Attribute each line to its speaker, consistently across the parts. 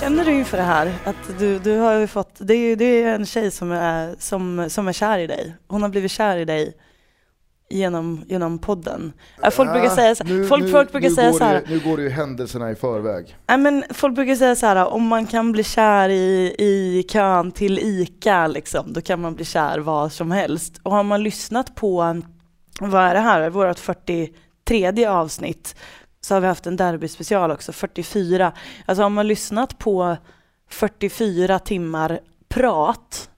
Speaker 1: känner du inför det här? Att du, du har ju fått, det är, det är en tjej som är, som, som är kär i dig. Hon har blivit kär i dig genom, genom podden. Äh, Folk brukar säga så,
Speaker 2: nu,
Speaker 1: folk,
Speaker 2: nu,
Speaker 1: folk brukar säga så här,
Speaker 2: det, Nu går det ju händelserna i förväg.
Speaker 1: Nej, men folk brukar säga så här, om man kan bli kär i, i kön till ICA, liksom, då kan man bli kär var som helst. Och har man lyssnat på, vad är det här, vårt 43 avsnitt, så har vi haft en derbyspecial också, 44. Alltså har man lyssnat på 44 timmar prat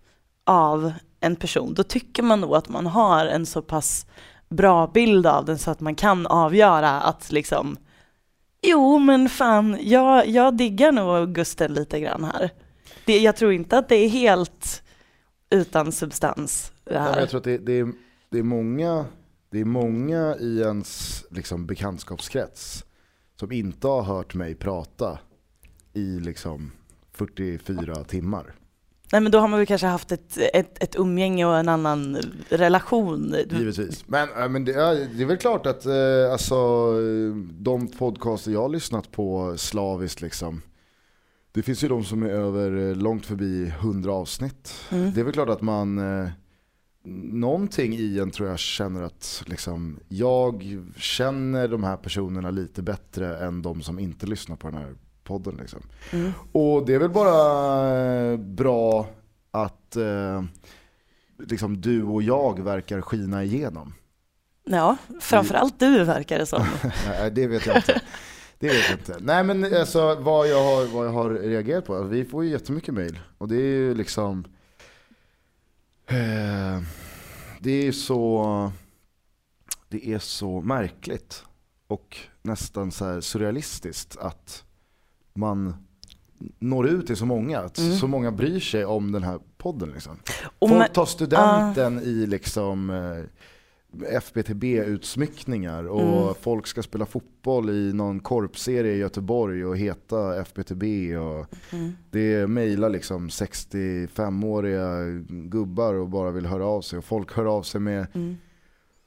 Speaker 1: av en person, då tycker man nog att man har en så pass bra bild av den så att man kan avgöra att liksom Jo, men fan, jag, jag diggar nog Gusten lite grann här. Det, jag tror inte att det är helt utan substans det här.
Speaker 2: jag tror att det, det, är, det, är många, det är många i ens liksom, bekantskapskrets som inte har hört mig prata i liksom 44 timmar.
Speaker 1: Nej, men då har man väl kanske haft ett, ett, ett umgänge och en annan relation.
Speaker 2: Givetvis. Men, äh, men det, är, det är väl klart att eh, alltså, de podcaster jag har lyssnat på slaviskt liksom. Det finns ju de som är över långt förbi 100 avsnitt.
Speaker 1: Mm.
Speaker 2: Det är väl klart att man, eh, någonting i en tror jag känner att liksom, jag känner de här personerna lite bättre än de som inte lyssnar på den här podden. Liksom.
Speaker 1: Mm.
Speaker 2: Och det är väl bara eh, bra att eh, liksom du och jag verkar skina igenom.
Speaker 1: Ja, framförallt du verkar det som.
Speaker 2: Nej, det vet jag inte. Det vet jag inte. Nej men alltså vad jag har, vad jag har reagerat på, vi får ju jättemycket mail. Och det är ju liksom, det är så, det är så märkligt och nästan så surrealistiskt att man når ut till så många, att
Speaker 1: Mm.
Speaker 2: så många bryr sig om den här podden. Liksom. Folk tar studenten i liksom eh, FBTB-utsmyckningar och
Speaker 1: Mm.
Speaker 2: folk ska spela fotboll i någon korpserie i Göteborg och heta FBTB. Och
Speaker 1: Mm.
Speaker 2: det mejlar liksom 65-åriga gubbar och bara vill höra av sig. Och folk hör av sig med
Speaker 1: Mm.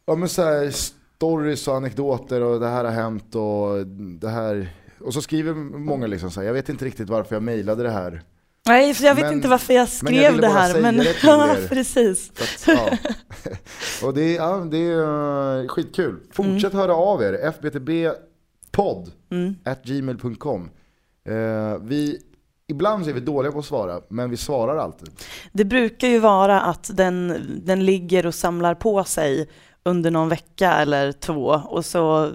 Speaker 2: ja, men så här, stories och anekdoter och det här har hänt och det här. Och så skriver många liksom så här, jag vet inte riktigt varför jag mejlade det här.
Speaker 1: Nej, för jag vet
Speaker 2: Men-
Speaker 1: inte varför jag
Speaker 2: jag
Speaker 1: skrev
Speaker 2: ville
Speaker 1: det här. Men
Speaker 2: det
Speaker 1: ja, precis.
Speaker 2: Att, ja. och det är, ja, det är uh, skitkul. Fortsätt höra av er, fbtbpodd
Speaker 1: Mm.
Speaker 2: at gmail.com. Eh, vi, ibland är vi dåliga på att svara, men vi svarar alltid.
Speaker 1: Det brukar ju vara att den, den ligger och samlar på sig under någon vecka eller två och så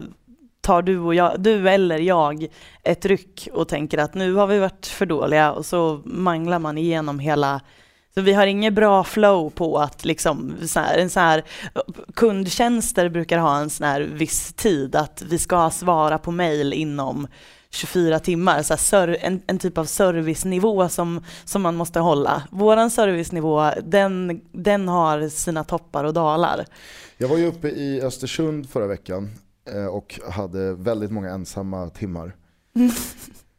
Speaker 1: tar du, och jag, du eller jag ett ryck och tänker att nu har vi varit för dåliga och så manglar man igenom hela så vi har inget bra flow på att liksom, så här, en så här, kundtjänster brukar ha en sån här viss tid att vi ska svara på mail inom 24 timmar, så här, en, en typ av servicenivå som, som man måste hålla. Våran servicenivå, den, den har sina toppar och dalar.
Speaker 2: Jag var ju uppe i Östersund förra veckan och hade väldigt många ensamma timmar.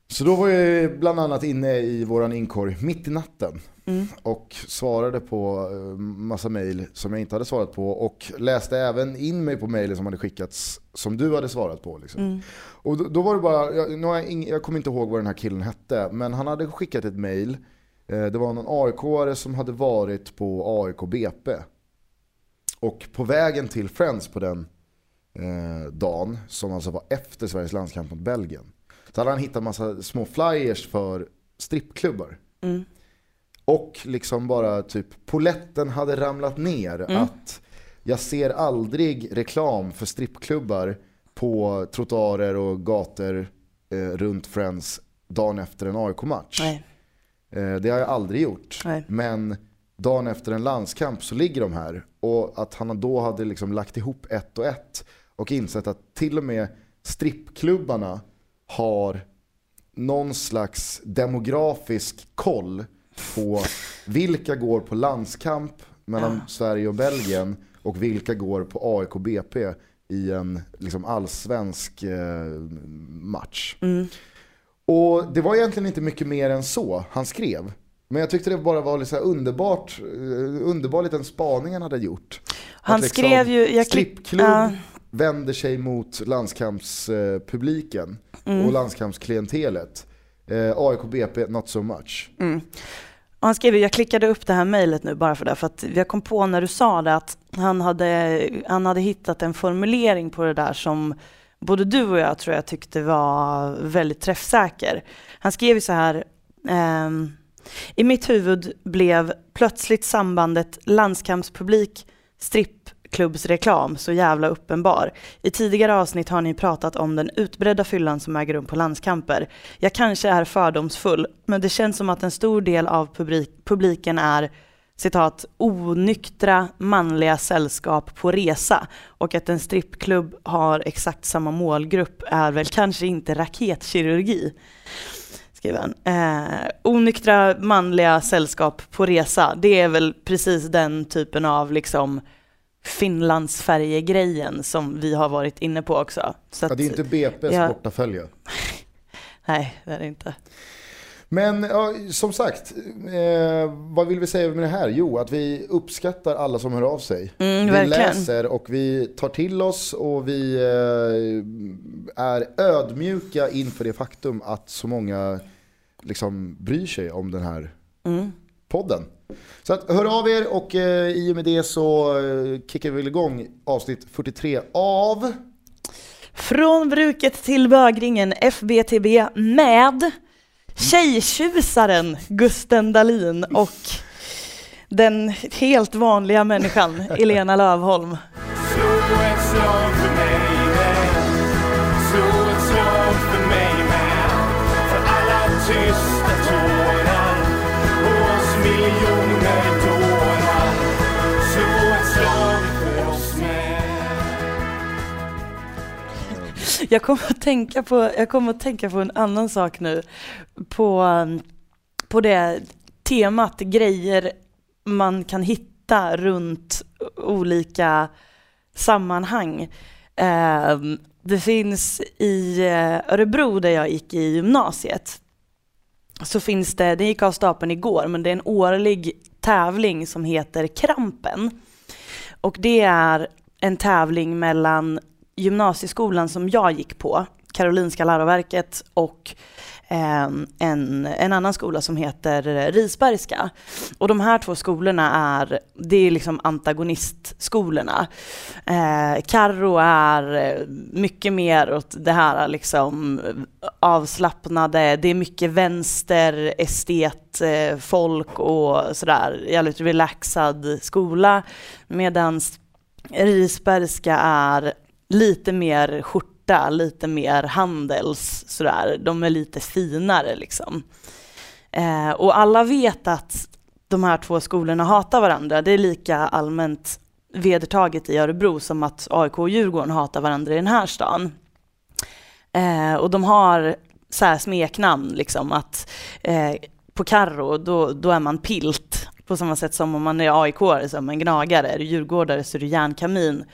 Speaker 2: Så då var jag bland annat inne i våran inkorg mitt i natten
Speaker 1: Mm.
Speaker 2: och svarade på eh, massa mail som jag inte hade svarat på och läste även in mig på mailen som hade skickats som du hade svarat på. Liksom.
Speaker 1: Mm.
Speaker 2: Och då, då var det bara, jag, nu jag, ing, jag kommer inte ihåg vad den här killen hette, men han hade skickat ett mail. Eh, det var någon AIK-are som hade varit på AIK BP. Och på vägen till Friends på den eh, dagen, som alltså var efter Sveriges landskamp mot Belgien, så hade han hittat massa små flyers för strippklubbar.
Speaker 1: Mm.
Speaker 2: Och liksom bara typ, poletten hade ramlat ner.
Speaker 1: Mm.
Speaker 2: Att jag ser aldrig reklam för strippklubbar på trottoarer och gator eh, runt Friends dagen efter en AIK-match. Eh, det har jag aldrig gjort.
Speaker 1: Nej.
Speaker 2: Men dagen efter en landskamp så ligger de här. Och att han då hade liksom lagt ihop ett och ett och insett att till och med strippklubbarna har någon slags demografisk koll på vilka går på landskamp mellan
Speaker 1: Ja.
Speaker 2: Sverige och Belgien och vilka går på AIK BP i en liksom allsvensk eh, match.
Speaker 1: Mm.
Speaker 2: Och det var egentligen inte mycket mer än så han skrev. Men jag tyckte det bara var lite underbart, eh, underbar liten spaning han hade gjort.
Speaker 1: Han
Speaker 2: liksom
Speaker 1: skrev ju... Jag klipp,
Speaker 2: Strippklubb
Speaker 1: Ja.
Speaker 2: Vänder sig mot landskampspubliken
Speaker 1: Mm.
Speaker 2: och landskampsklientelet. Eh, AIK BP, not so much.
Speaker 1: Mm. Och han skrev, jag klickade upp det här mejlet nu bara för det, för att jag kom på när du sa det att han hade, han hade hittat en formulering på det där som både du och jag tror jag tyckte var väldigt träffsäker. Han skrev ju så här, ehm, i mitt huvud blev plötsligt sambandet landskampspublik, nattklubbsreklam så jävla uppenbar. I tidigare avsnitt har ni pratat om den utbredda fyllan som äger rum på landskamper. Jag kanske är fördomsfull, men det känns som att en stor del av publik publiken är citat, onyktra manliga sällskap på resa och att en strippklubb har exakt samma målgrupp är väl kanske inte raketkirurgi Skriven. Eh, onyktra manliga sällskap på resa, det är väl precis den typen av liksom Finlandsfärjegrejen som vi har varit inne på också.
Speaker 2: Så ja, det är inte BP's ja, bortafölje.
Speaker 1: Nej, det är det inte.
Speaker 2: Men ja, som sagt, eh, vad vill vi säga med det här? Jo, att vi uppskattar alla som hör av sig.
Speaker 1: Mm,
Speaker 2: vi
Speaker 1: verkligen.
Speaker 2: läser och vi tar till oss och vi eh, är ödmjuka inför det faktum att så många liksom bryr sig om den här mm. podden. Så att, hör av er och eh, i och med det så eh, kickar vi igång avsnitt 43 av
Speaker 1: Från bruket till bögringen FBTB med tjejtjusaren Gusten Dahlin och den helt vanliga människan Elena Lövholm. Jag kommer att tänka på, jag kommer att tänka på en annan sak nu. På, på det temat grejer man kan hitta runt olika sammanhang. Ehm, det finns i eh, Örebro där jag gick i gymnasiet. Så finns det, det gick av stapeln igår, men det är en årlig tävling som heter Krampen. Och det är en tävling mellan gymnasieskolan som jag gick på, Karolinska läroverket och ehm, en, en annan skola som heter Risbergska. Och de här två skolorna är, det är liksom antagonistskolorna. Eh, Karro är eh, mycket mer åt det här liksom avslappnade, det är mycket vänster, estet, eh, folk och sådär, jävligt relaxad skola. Medan Risbergska är lite mer skjorta, lite mer handels sådär. De är lite finare liksom. Eh, och alla vet att de här två skolorna hatar varandra. Det är lika allmänt vedertaget i Örebro som att AIK och Djurgården hatar varandra i den här stan. Eh, och de har så här smeknamn, liksom att eh, på Karro då, då är man pilt på samma sätt som om man är AIK är man gnagare, är du djurgårdare så är du järnkamin.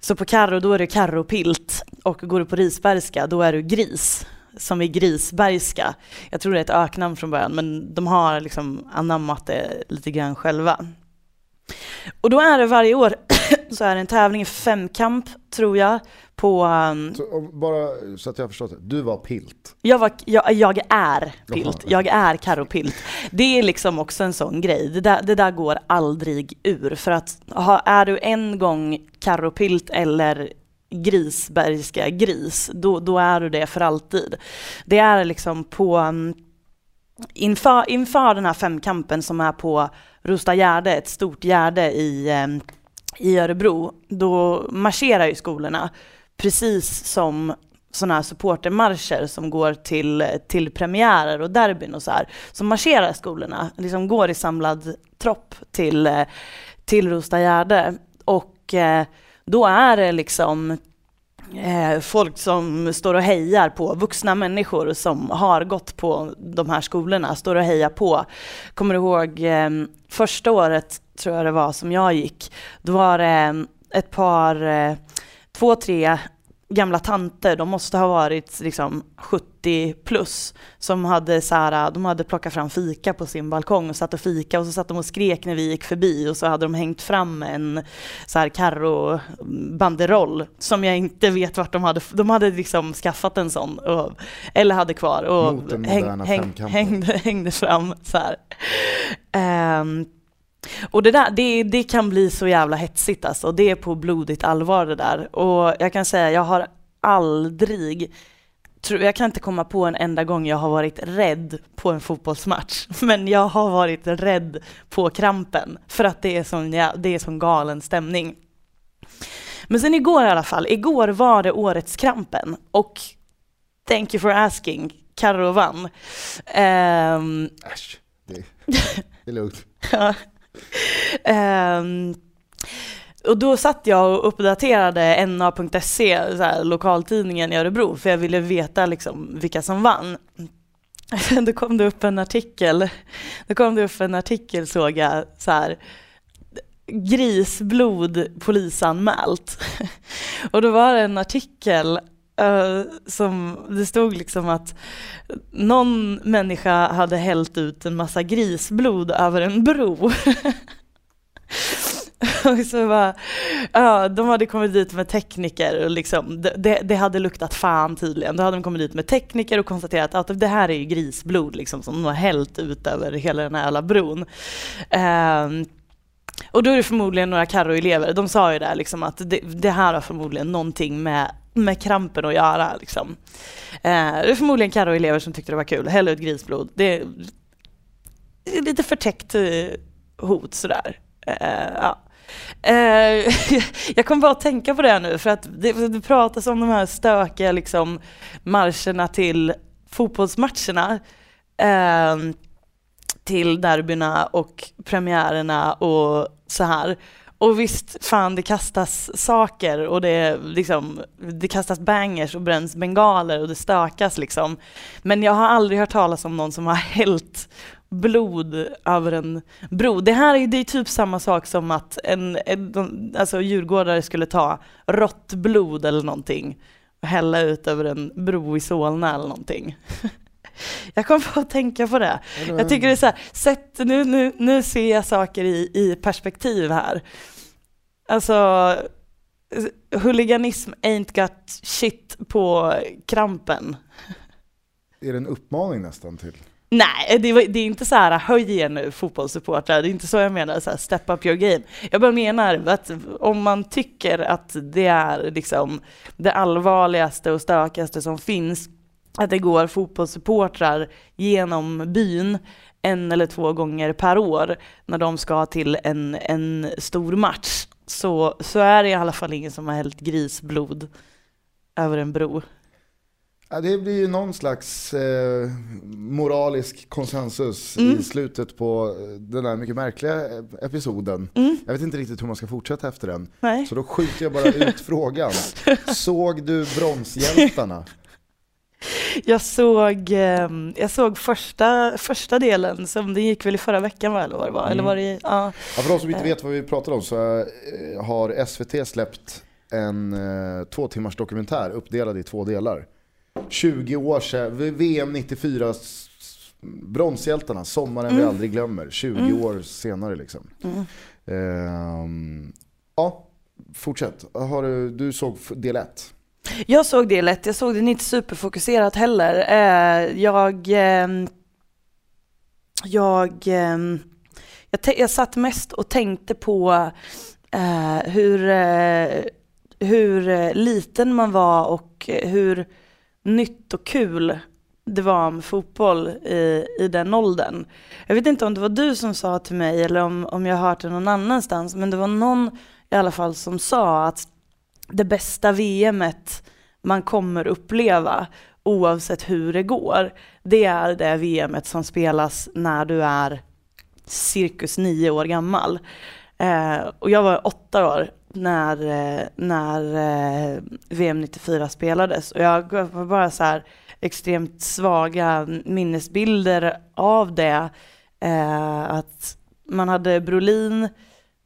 Speaker 1: Så på Karro då är det Karropilt och går du på Risbergska då är du Gris som är Grisbergska. Jag tror det är ett öknamn från början men de har liksom anammat det lite grann själva. Och då är det varje år så är det en tävling i femkamp tror jag på... Um,
Speaker 2: så, bara så att jag har förstått det, du var pilt?
Speaker 1: Jag, var, jag, jag är pilt, jag är Karo Pilt. Det är liksom också en sån grej, det där, det där går aldrig ur. För att ha, är du en gång Karo Pilt eller Grisbergska gris, då, då är du det för alltid. Det är liksom på um, inför, inför den här femkampen som är på Rosta Gärde, ett stort gärde i, um, i Örebro, då marscherar ju skolorna precis som sådana här supportermarscher som går till, till premiärer och derbyn och så här. som marscherar skolorna, liksom går i samlad tropp till, eh, till Rostagärde. Och eh, då är det liksom eh, folk som står och hejar på, vuxna människor som har gått på de här skolorna, står och hejar på. Kommer du ihåg eh, första året, tror jag det var, som jag gick, då var det ett par eh, två, tre gamla tanter, de måste ha varit liksom 70 plus, som hade, så här, de hade plockat fram fika på sin balkong och satt och fika och så satt de och skrek när vi gick förbi och så hade de hängt fram en så här Carro banderoll som jag inte vet vart de hade, de hade liksom skaffat en sån och, eller hade kvar och häng, häng, hängde, hängde fram så. Um, och det där, det, det kan bli så jävla hetsigt alltså. Det är på blodigt allvar det där. Och jag kan säga, jag har aldrig jag kan inte komma på en enda gång jag har varit rädd på en fotbollsmatch. Men jag har varit rädd på krampen för att det är sån, ja, det är sån galen stämning. Men sen igår i alla fall, igår var det årets krampen och thank you for asking, Carro vann. Um,
Speaker 2: Äsch, det, det är lugnt
Speaker 1: um, och då satt jag och uppdaterade na.se, lokaltidningen i Örebro, för jag ville veta liksom vilka som vann. Då kom det upp en artikel, då kom det upp en artikel såg jag så här, grisblod polisanmält. Och då var det en artikel uh, som det stod liksom att någon människa hade hällt ut en massa grisblod över en bro. och så bara, ja, de hade kommit dit med tekniker och liksom, det, det, hade luktat fan tydligen. Då hade de kommit dit med tekniker och konstaterat att det här är ju grisblod liksom, som de har hällt ut över hela den här jävla bron. Uh, och då är det förmodligen några Carro-elever, de sa ju där liksom att det, det, här har förmodligen någonting med, med krampen att göra. Liksom. Eh, det är förmodligen Karo elever som tyckte det var kul, häll ut grisblod. Det är, lite förtäckt hot sådär. Eh, ja. Eh, jag kommer bara att tänka på det nu för att det, det pratas om de här stökiga liksom, marscherna till fotbollsmatcherna. Eh, till derbyna och premiärerna och så här. Och visst, fan det kastas saker och det, liksom, det kastas bangers och bränns bengaler och det stökas liksom. Men jag har aldrig hört talas om någon som har hällt blod över en bro. Det här är, det är typ samma sak som att en, en alltså djurgårdare skulle ta rått blod eller någonting och hälla ut över en bro i Solna eller någonting. Jag kom på att tänka på det. Jag tycker det är så här, sätt, nu, nu, nu ser jag saker i, i perspektiv här. Alltså, huliganism ain't got shit på krampen.
Speaker 2: Är det en uppmaning nästan till?
Speaker 1: Nej, det, det, är inte så här höj er nu fotbollssupportrar, det är inte så jag menar, så här, step up your game. Jag bara menar att om man tycker att det är liksom det allvarligaste och stökigaste som finns, att det går fotbollssupportrar genom byn en eller två gånger per år när de ska till en, en stor match, så, så är det i alla fall ingen som har hällt grisblod över en bro.
Speaker 2: Ja, det blir ju någon slags eh, moralisk konsensus mm. i slutet på den där mycket märkliga episoden. Mm. Jag vet inte riktigt hur man ska fortsätta efter den. Nej. Så då skjuter jag bara ut frågan. Såg du Bronshjältarna?
Speaker 1: Jag såg, ehm, jag såg första, första delen, som det gick väl i förra veckan va, eller vad det var? Mm. Eller var det, ja.
Speaker 2: ja, för de som inte vet vad vi pratar om så eh, har SVT släppt en eh, två timmars dokumentär uppdelad i två delar. 20 år sedan, VM 94, bronshjältarna, sommaren mm. vi aldrig glömmer. 20 mm. år senare liksom. Mm. Um, ja, fortsätt. Har du, du såg del 1?
Speaker 1: Jag såg det lätt, jag såg den inte superfokuserat heller. Eh, jag... Ehm, jag, ehm, jag, jag satt mest och tänkte på eh, hur, eh, hur liten man var och hur nytt och kul det var med fotboll i, i den åldern. Jag vet inte om det var du som sa till mig eller om, om jag hört det någon annanstans, men det var någon i alla fall som sa att det bästa VMet man kommer uppleva oavsett hur det går, det är det VMet som spelas när du är cirkus nio år gammal. Eh, och jag var åtta år när, eh, när eh, VM 94 spelades. Och jag var bara så här extremt svaga minnesbilder av det. Eh, att man hade Brolin,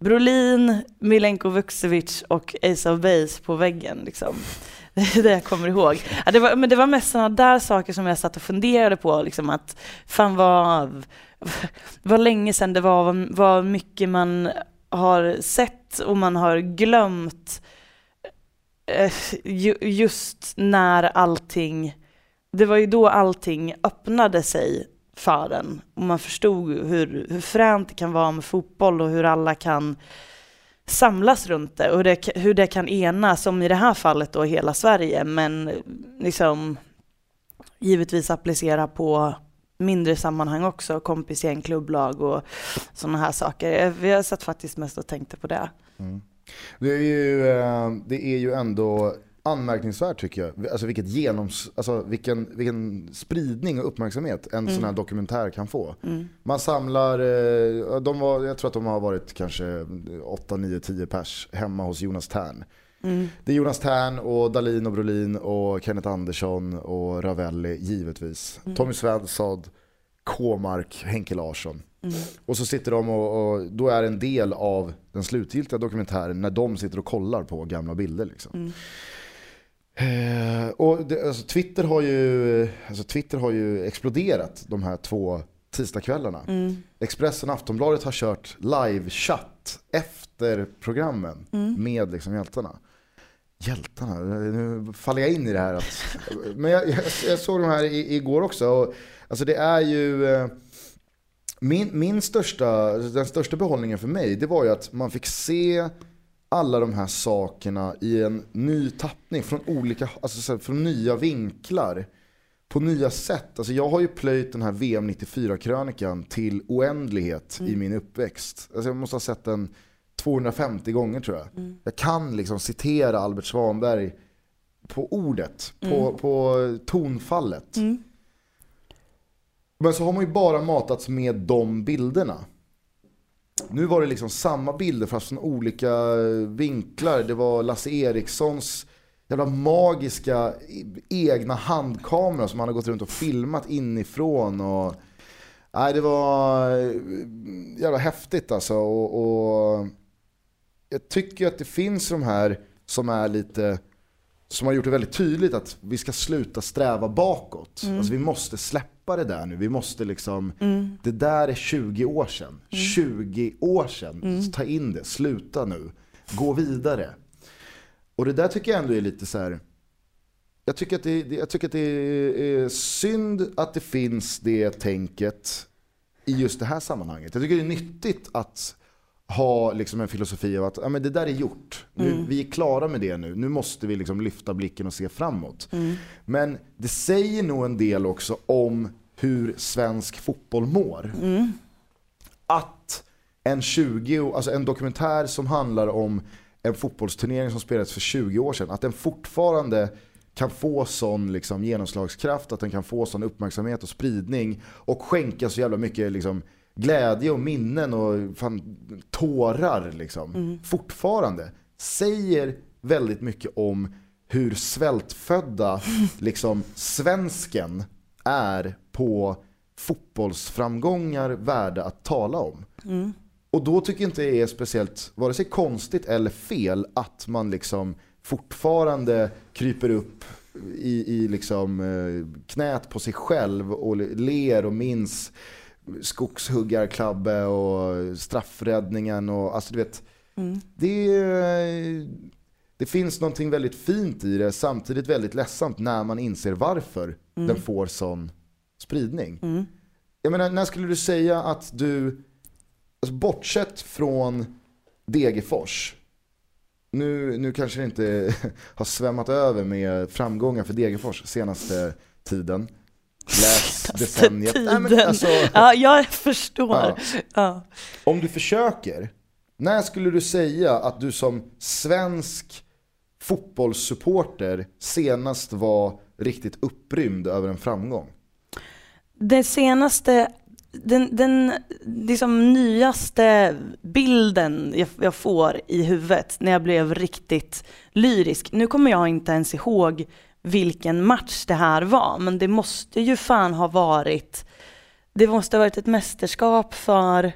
Speaker 1: Brolin, Milenko Vukcevic och Ace of Base på väggen. Liksom. Det är det jag kommer ihåg. Ja, det var, men det var mest sådana där saker som jag satt och funderade på, liksom att fan vad, vad länge sedan det var, vad, vad mycket man har sett och man har glömt eh, just när allting, det var ju då allting öppnade sig för en och man förstod hur, hur fränt det kan vara med fotboll och hur alla kan samlas runt det och hur det, hur det kan ena, som i det här fallet då hela Sverige, men liksom givetvis applicera på mindre sammanhang också, kompisgäng, klubblag och sådana här saker. Vi har satt faktiskt mest och tänkte på det. Mm.
Speaker 2: Det, är ju, eh, det är ju ändå anmärkningsvärt tycker jag. Alltså, vilket genoms, alltså vilken, vilken spridning och uppmärksamhet en mm. sån här dokumentär kan få. Mm. Man samlar, eh, de var, jag tror att de har varit kanske 8, 9, 10 pers hemma hos Jonas Tern. Mm. Det är Jonas Tern och Dalin och Brolin och Kenneth Andersson och Ravelli givetvis. Mm. Tommy Svensson, K-mark, Henke Larsson. Mm. Och så sitter de och, och, då är en del av den slutgiltiga dokumentären när de sitter och kollar på gamla bilder. Liksom. Mm. Eh, och det, alltså, Twitter, har ju, alltså, Twitter har ju exploderat de här två tisdagskvällarna. Mm. Expressen och Aftonbladet har kört live-chatt efter programmen mm. med liksom hjältarna. Hjältarna, nu faller jag in i det här. Att, men jag, jag, jag såg de här i, igår också. Och, alltså det är ju... Eh, min, min största, den största behållningen för mig, det var ju att man fick se alla de här sakerna i en ny tappning från olika, alltså från nya vinklar. På nya sätt. Alltså jag har ju plöjt den här VM 94-krönikan till oändlighet mm. i min uppväxt. Alltså jag måste ha sett den 250 gånger tror jag. Mm. Jag kan liksom citera Albert Svanberg på ordet, på, mm. på tonfallet. Mm. Men så har man ju bara matats med de bilderna. Nu var det liksom samma bilder fast från olika vinklar. Det var Lasse Erikssons jävla magiska e-, egna handkamera som han har gått runt och filmat inifrån. Och, nej, det var eh, jävla häftigt alltså. Och, och jag tycker att det finns de här som är lite som har gjort det väldigt tydligt att vi ska sluta sträva bakåt. Mm. Alltså vi måste släppa det där nu. Vi måste liksom, mm. det där är 20 år sedan. Mm. 20 år sedan. Mm. Ta in det, sluta nu. Gå vidare. Och det där tycker jag ändå är lite så här, Jag tycker att det, jag tycker att det är synd att det finns det tänket i just det här sammanhanget. Jag tycker det är nyttigt att ha liksom en filosofi av att ja, men det där är gjort. Nu, mm. Vi är klara med det nu. Nu måste vi liksom lyfta blicken och se framåt. Mm. Men det säger nog en del också om hur svensk fotboll mår. Mm. Att en, 20, alltså en dokumentär som handlar om en fotbollsturnering som spelades för 20 år sedan, att den fortfarande kan få sån liksom genomslagskraft, att den kan få sån uppmärksamhet och spridning och skänka så jävla mycket liksom, glädje och minnen och fan, tårar liksom, mm. fortfarande säger väldigt mycket om hur svältfödda liksom, svensken är på fotbollsframgångar värda att tala om. Mm. Och då tycker jag inte det är speciellt vare sig konstigt eller fel att man liksom fortfarande kryper upp i, i liksom, eh, knät på sig själv och ler och minns skogshuggarklabbe och straffräddningen och alltså du vet. Mm. Det, det finns någonting väldigt fint i det, samtidigt väldigt ledsamt när man inser varför mm. den får sån spridning. Mm. Jag menar, när skulle du säga att du, alltså bortsett från Degerfors, nu, nu kanske det inte har svämmat över med framgångar för Degerfors senaste tiden. Läs decenniet. Nej, men alltså,
Speaker 1: ja, jag förstår. Ja. Ja.
Speaker 2: Om du försöker, när skulle du säga att du som svensk fotbollssupporter senast var riktigt upprymd över en framgång?
Speaker 1: Det senaste, den, den liksom nyaste bilden jag, jag får i huvudet när jag blev riktigt lyrisk, nu kommer jag inte ens ihåg vilken match det här var, men det måste ju fan ha varit, det måste ha varit ett mästerskap för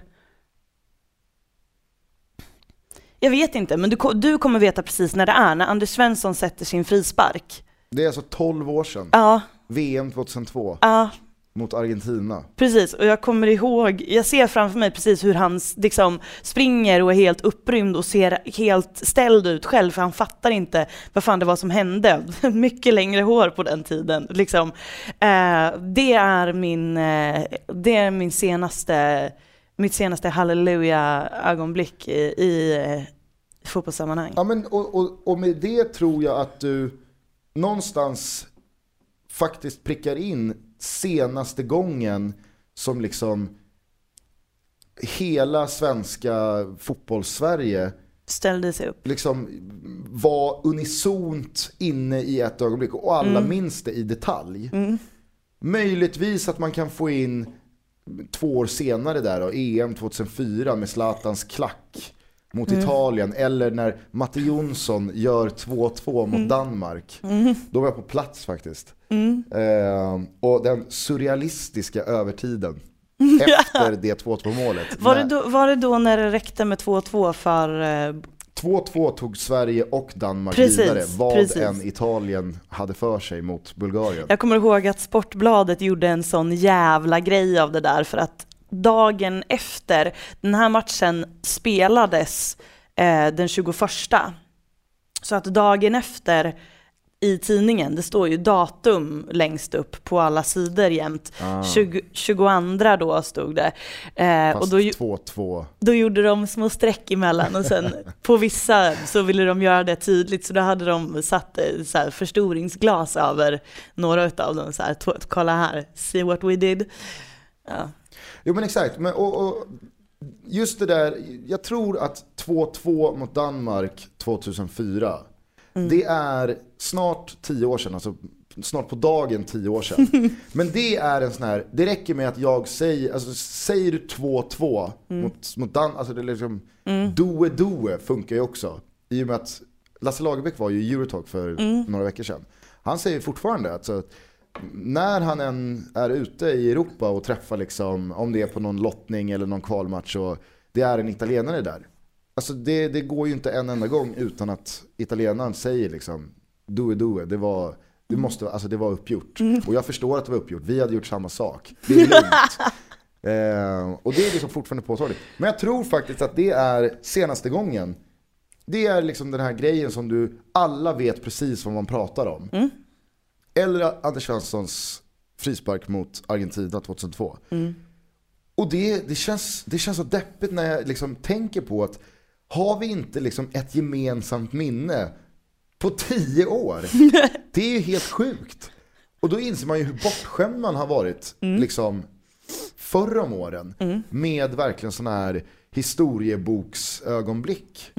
Speaker 1: Jag vet inte, men du, du kommer veta precis när det är, när Anders Svensson sätter sin frispark.
Speaker 2: Det är alltså 12 år sedan.
Speaker 1: Ja,
Speaker 2: VM 2002
Speaker 1: ja,
Speaker 2: mot Argentina.
Speaker 1: precis. Och jag kommer ihåg, jag ser framför mig precis hur han liksom springer och är helt upprymd och ser helt ställd ut själv, för han fattar inte vad fan det var som hände. Mycket längre hår på den tiden. Liksom. Eh, det är min, eh, det är min senaste, mitt senaste halleluja-ögonblick i, i eh, fotbollssammanhang.
Speaker 2: Ja, men, och, och, och med det tror jag att du någonstans faktiskt prickar in senaste gången som liksom hela svenska fotbollssverige
Speaker 1: Ställde sig upp.
Speaker 2: liksom var unisont inne i ett ögonblick och alla minns det i detalj. Möjligtvis att man kan få in två år senare där då, EM 2004 med Zlatans klack mot Italien eller när Matte Jonsson gör 2-2 mot Danmark. Då var jag på plats faktiskt. Eh, och den surrealistiska övertiden efter det 2-2 målet.
Speaker 1: Var det,
Speaker 2: När-
Speaker 1: då, var det då när det räckte med 2-2 för... eh,
Speaker 2: 2-2 tog Sverige och Danmark
Speaker 1: Precis,
Speaker 2: vidare, vad
Speaker 1: precis.
Speaker 2: än Italien hade för sig mot Bulgarien.
Speaker 1: Jag kommer ihåg att Sportbladet gjorde en sån jävla grej av det där för att dagen efter, den här matchen spelades eh, den 21. Så att dagen efter i tidningen, det står ju datum längst upp på alla sidor jämt.
Speaker 2: Ah.
Speaker 1: 20, 22 då stod det. Eh, och
Speaker 2: Fast
Speaker 1: då, ju-
Speaker 2: 2-2.
Speaker 1: då gjorde de små streck emellan och sen på vissa så ville de göra det tydligt så då hade de satt eh, så här förstoringsglas över några utav dem så här, "Tw- kolla här, see what we did. Ja.
Speaker 2: Jo men exakt, men, och, och, just det där, jag tror att 2-2 mot Danmark 2004, det är snart 10 år sedan, alltså snart på dagen 10 år sedan. men det är en sån här, det räcker med att jag säger, alltså säger du 2-2 mot, mot Danmark, alltså det är liksom, doe doe funkar ju också. I och med att Lasse Lagerbäck var ju i Eurotalk för några veckor sedan. Han säger fortfarande att så, när han än är ute i Europa och träffar liksom, om det är på någon lottning eller någon kvalmatch och det är en italienare där. Alltså det, det går ju inte en enda gång utan att italienaren säger liksom due due, det var, det måste, alltså det var uppgjort. Och jag förstår att det var uppgjort, vi hade gjort samma sak. Det är lugnt. eh, och det är liksom fortfarande påtagligt. Men jag tror faktiskt att det är senaste gången det är liksom den här grejen som du, alla vet precis vad man pratar om. Eller Anders Svenssons frispark mot Argentina 2002. Och det, det, känns, det känns så deppigt när jag liksom tänker på att har vi inte liksom ett gemensamt minne på tio år? Det är ju helt sjukt. Och då inser man ju hur bortskämd man har varit liksom förr om åren med verkligen sådana här historieboksögonblick.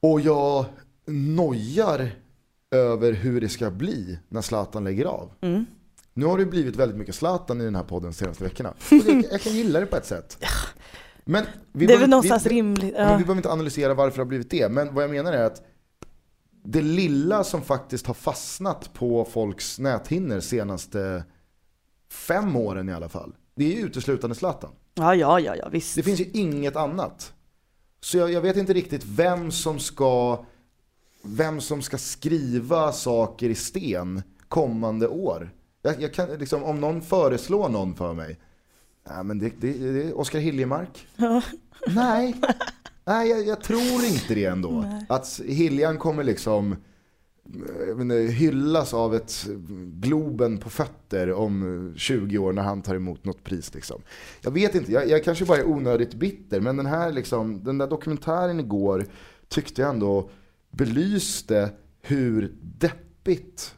Speaker 2: Och jag nojar över hur det ska bli när Zlatan lägger av. Nu har det blivit väldigt mycket Zlatan i den här podden de senaste veckorna. Det, jag kan gilla det på ett sätt. Men vi
Speaker 1: Det är väl någonstans
Speaker 2: vi,
Speaker 1: rimligt.
Speaker 2: men
Speaker 1: Ja.
Speaker 2: vi behöver inte analysera varför det har blivit det. Men vad jag menar är att det lilla som faktiskt har fastnat på folks näthinnor senaste fem åren i alla fall. Det är ju uteslutande Zlatan.
Speaker 1: ja, ja, ja, ja, visst.
Speaker 2: Det finns ju inget annat. Så jag, jag vet inte riktigt vem som ska vem som ska skriva saker i sten kommande år. Jag, jag kan, liksom, om någon föreslår någon för mig. Ja, men det, det, det är Oskar Hiljemark. Nej, Nej jag, jag tror inte det ändå. Att Hiljan kommer liksom vet inte, hyllas av ett Globen på fötter om 20 år när han tar emot något pris. Liksom. Jag vet inte, jag, jag kanske bara är onödigt bitter, men den här liksom, den där dokumentären igår tyckte jag ändå belyste hur deppigt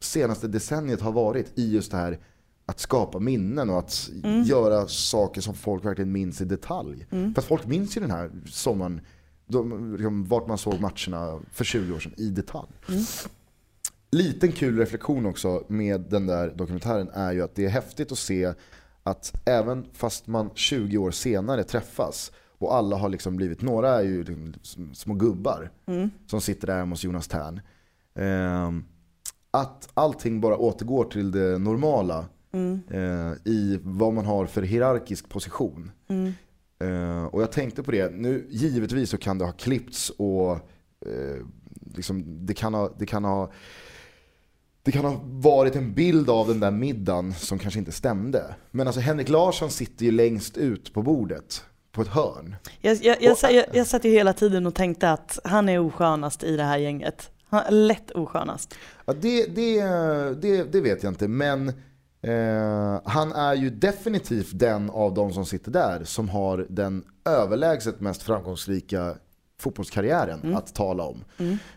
Speaker 2: senaste decenniet har varit i just det här att skapa minnen och att göra saker som folk verkligen minns i detalj. För att folk minns ju den här sommaren, de, liksom, vart man såg matcherna för 20 år sedan i detalj. Liten kul reflektion också med den där dokumentären är ju att det är häftigt att se att även fast man 20 år senare träffas och alla har liksom blivit, några är ju liksom små gubbar som sitter där hemma hos Jonas Tern. Ehm, att allting bara återgår till det normala eh, i vad man har för hierarkisk position. Eh, och jag tänkte på det, nu givetvis så kan det ha klippts och eh, liksom, det, kan ha, det, kan ha, det kan ha varit en bild av den där middagen som kanske inte stämde. Men alltså Henrik Larsson sitter ju längst ut på bordet på ett hörn.
Speaker 1: Jag, jag, jag, jag, jag satt ju hela tiden och tänkte att han är oskönast i det här gänget. Han är lätt oskönast.
Speaker 2: Ja, det, det, det, det vet jag inte, men eh, han är ju definitivt den av de som sitter där som har den överlägset mest framgångsrika fotbollskarriären
Speaker 1: Mm.
Speaker 2: att tala om.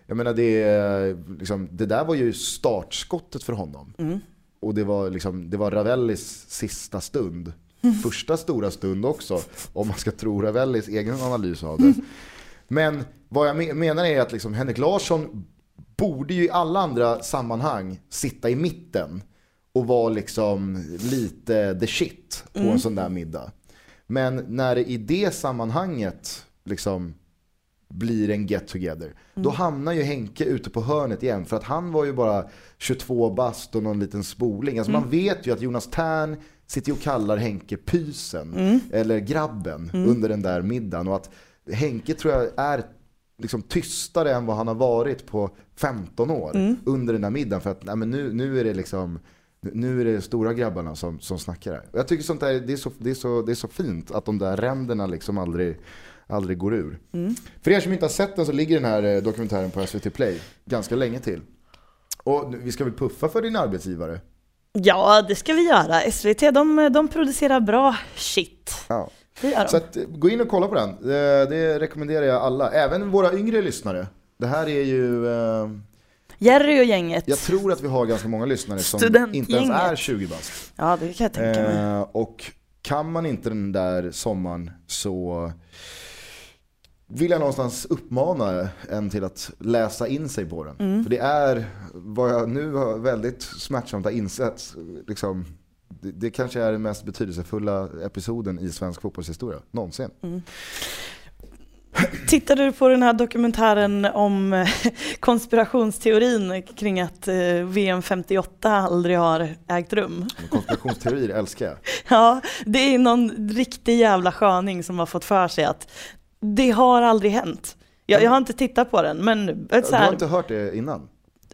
Speaker 2: Jag menar det, liksom, det där var ju startskottet för honom.
Speaker 1: Mm.
Speaker 2: Och det var, liksom, det var Ravellis sista stund. Första stora stund också, om man ska tro Ravellis egen analys av det. Men vad jag me- menar är att liksom Henrik Larsson borde ju i alla andra sammanhang sitta i mitten och vara liksom lite the shit på en sån där middag. Men när det i det sammanhanget liksom blir en get together. Då hamnar ju Henke ute på hörnet igen för att han var ju bara 22 bast och någon liten spoling. Alltså man vet ju att Jonas Tern sitter och kallar Henke pysen eller grabben under den där middagen och att Henke tror jag är liksom tystare än vad han har varit på 15 år under den där middagen för att nej, men nu, nu är det liksom nu är det stora grabbarna som, som snackar här. Jag tycker sånt där, det är, så, det, är så, det är så fint att de där ränderna liksom aldrig, aldrig går ur. För er som inte har sett den så ligger den här eh, dokumentären på SVT Play ganska länge till. Och vi ska väl puffa för din arbetsgivare?
Speaker 1: Ja, det ska vi göra. SVT, de, de producerar bra shit.
Speaker 2: Ja.
Speaker 1: Det gör
Speaker 2: Så att, eh, gå in och kolla på den. Det, det rekommenderar jag alla. Även våra yngre lyssnare. Det här är ju... Eh,
Speaker 1: Jerry och gänget.
Speaker 2: jag tror att vi har ganska många lyssnare som inte ens är 20 bast.
Speaker 1: Ja, det kan jag tänka mig.
Speaker 2: Eh, och kan man inte den där sommaren så vill jag någonstans uppmana en till att läsa in sig på den.
Speaker 1: Mm.
Speaker 2: För det är, vad jag nu har väldigt smärtsamt har insett, liksom, det, det kanske är den mest betydelsefulla episoden i svensk fotbollshistoria någonsin.
Speaker 1: Mm. Tittade du på den här dokumentären om eh, konspirationsteorin kring att eh, VM 58 aldrig har ägt rum?
Speaker 2: Konspirationsteorier älskar jag.
Speaker 1: Ja, det är någon riktig jävla sköning som har fått för sig att det har aldrig hänt. Jag, jag har inte tittat på den, men så
Speaker 2: Du har
Speaker 1: här,
Speaker 2: inte hört det innan?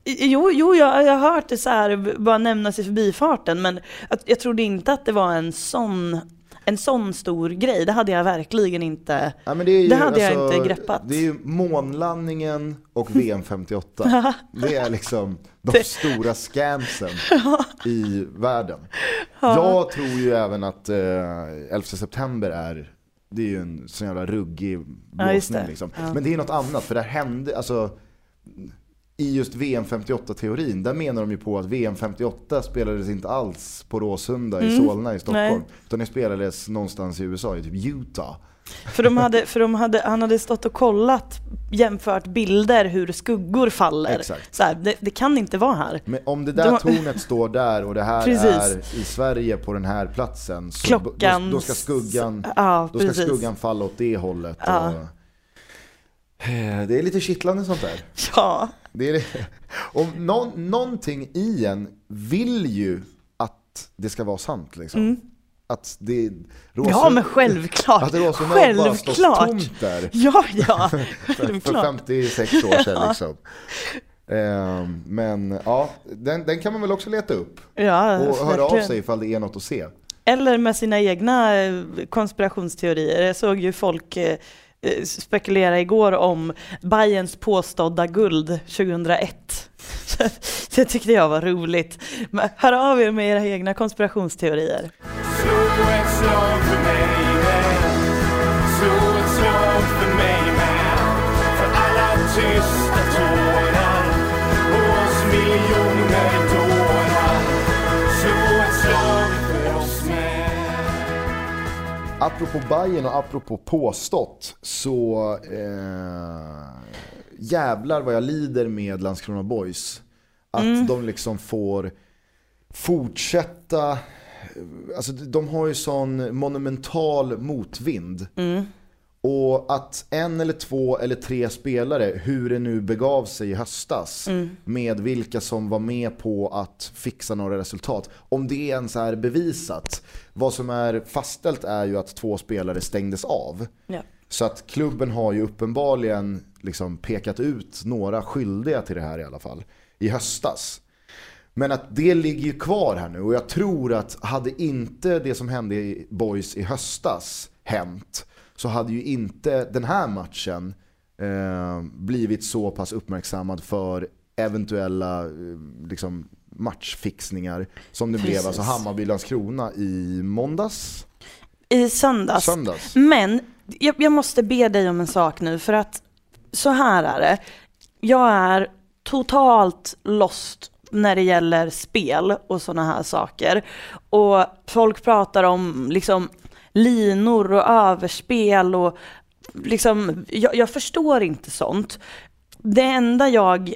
Speaker 1: Jo, jo jag, jag har hört det så här, bara nämnas i förbifarten, men att, jag trodde inte att det var en sån, en sån stor grej. Det hade jag verkligen inte.
Speaker 2: Ja, det, ju,
Speaker 1: Det hade jag
Speaker 2: alltså,
Speaker 1: inte greppat.
Speaker 2: Det är ju månlandningen och VM 58. Det är liksom de stora scamsen i världen. Jag tror ju även att eh, 11 september är det är ju en sån jävla ruggig
Speaker 1: Ja,
Speaker 2: blåsning
Speaker 1: det.
Speaker 2: liksom.
Speaker 1: Ja.
Speaker 2: Men det är något annat för det hände, alltså i just VM 58-teorin, där menar de ju på att VM 58 spelades inte alls på Råsunda i Solna i Stockholm.
Speaker 1: Mm. Nej.
Speaker 2: Utan det spelades någonstans i USA, i typ Utah.
Speaker 1: För, de hade, för de hade, han hade stått och kollat, jämfört bilder hur skuggor faller.
Speaker 2: Exakt.
Speaker 1: Så här, det, det kan inte vara här.
Speaker 2: Men om det där
Speaker 1: De-
Speaker 2: tornet står där och det här
Speaker 1: Precis.
Speaker 2: är i Sverige på den här platsen. Så
Speaker 1: Klockan...
Speaker 2: Då, då ska skuggan,
Speaker 1: Ja,
Speaker 2: då ska skuggan falla åt det hållet.
Speaker 1: Ja.
Speaker 2: Och, Eh, det är lite kittlande sånt där.
Speaker 1: Ja,
Speaker 2: Det är det. Och någon, någonting i en vill ju att det ska vara sant. Liksom. Att det,
Speaker 1: Mm. ja men självklart.
Speaker 2: Att Råsunda bara
Speaker 1: Självklart.
Speaker 2: tomt där.
Speaker 1: Ja, ja,
Speaker 2: för
Speaker 1: självklart.
Speaker 2: 56 år sedan liksom. Ehm, men ja, den, den kan man väl också leta upp
Speaker 1: Ja,
Speaker 2: och höra av sig ifall det är något att se.
Speaker 1: Eller med sina egna eh, konspirationsteorier. Jag såg ju folk eh, eh, spekulera igår om Bayerns påstådda guld 2001. Så det tyckte jag var roligt. Men Hör av er med era egna konspirationsteorier.
Speaker 2: Apropå Bayern och apropå påstått så eh, jävlar vad jag lider med Landskrona Boys. Att de liksom får fortsätta, alltså de har ju sån monumental motvind. Och att en eller två eller tre spelare, hur det nu begav sig i höstas,
Speaker 1: Mm.
Speaker 2: med vilka som var med på att fixa några resultat. Om det ens är bevisat. Vad som är fastställt är ju att två spelare stängdes av.
Speaker 1: Ja.
Speaker 2: Så att klubben har ju uppenbarligen liksom pekat ut några skyldiga till det här i alla fall. I höstas. Men att det ligger ju kvar här nu och jag tror att hade inte det som hände i Boys i höstas hänt så hade ju inte den här matchen eh, blivit så pass uppmärksammad för eventuella eh, liksom, matchfixningar som det blev.
Speaker 1: Precis.
Speaker 2: Alltså Hammarby-Landskrona i måndags?
Speaker 1: I söndags.
Speaker 2: Söndags.
Speaker 1: Men jag, jag måste be dig om en sak nu för att så här är det. Jag är totalt lost när det gäller spel och sådana här saker. Och folk pratar om liksom linor och överspel och liksom, jag, jag förstår inte sånt. Det enda jag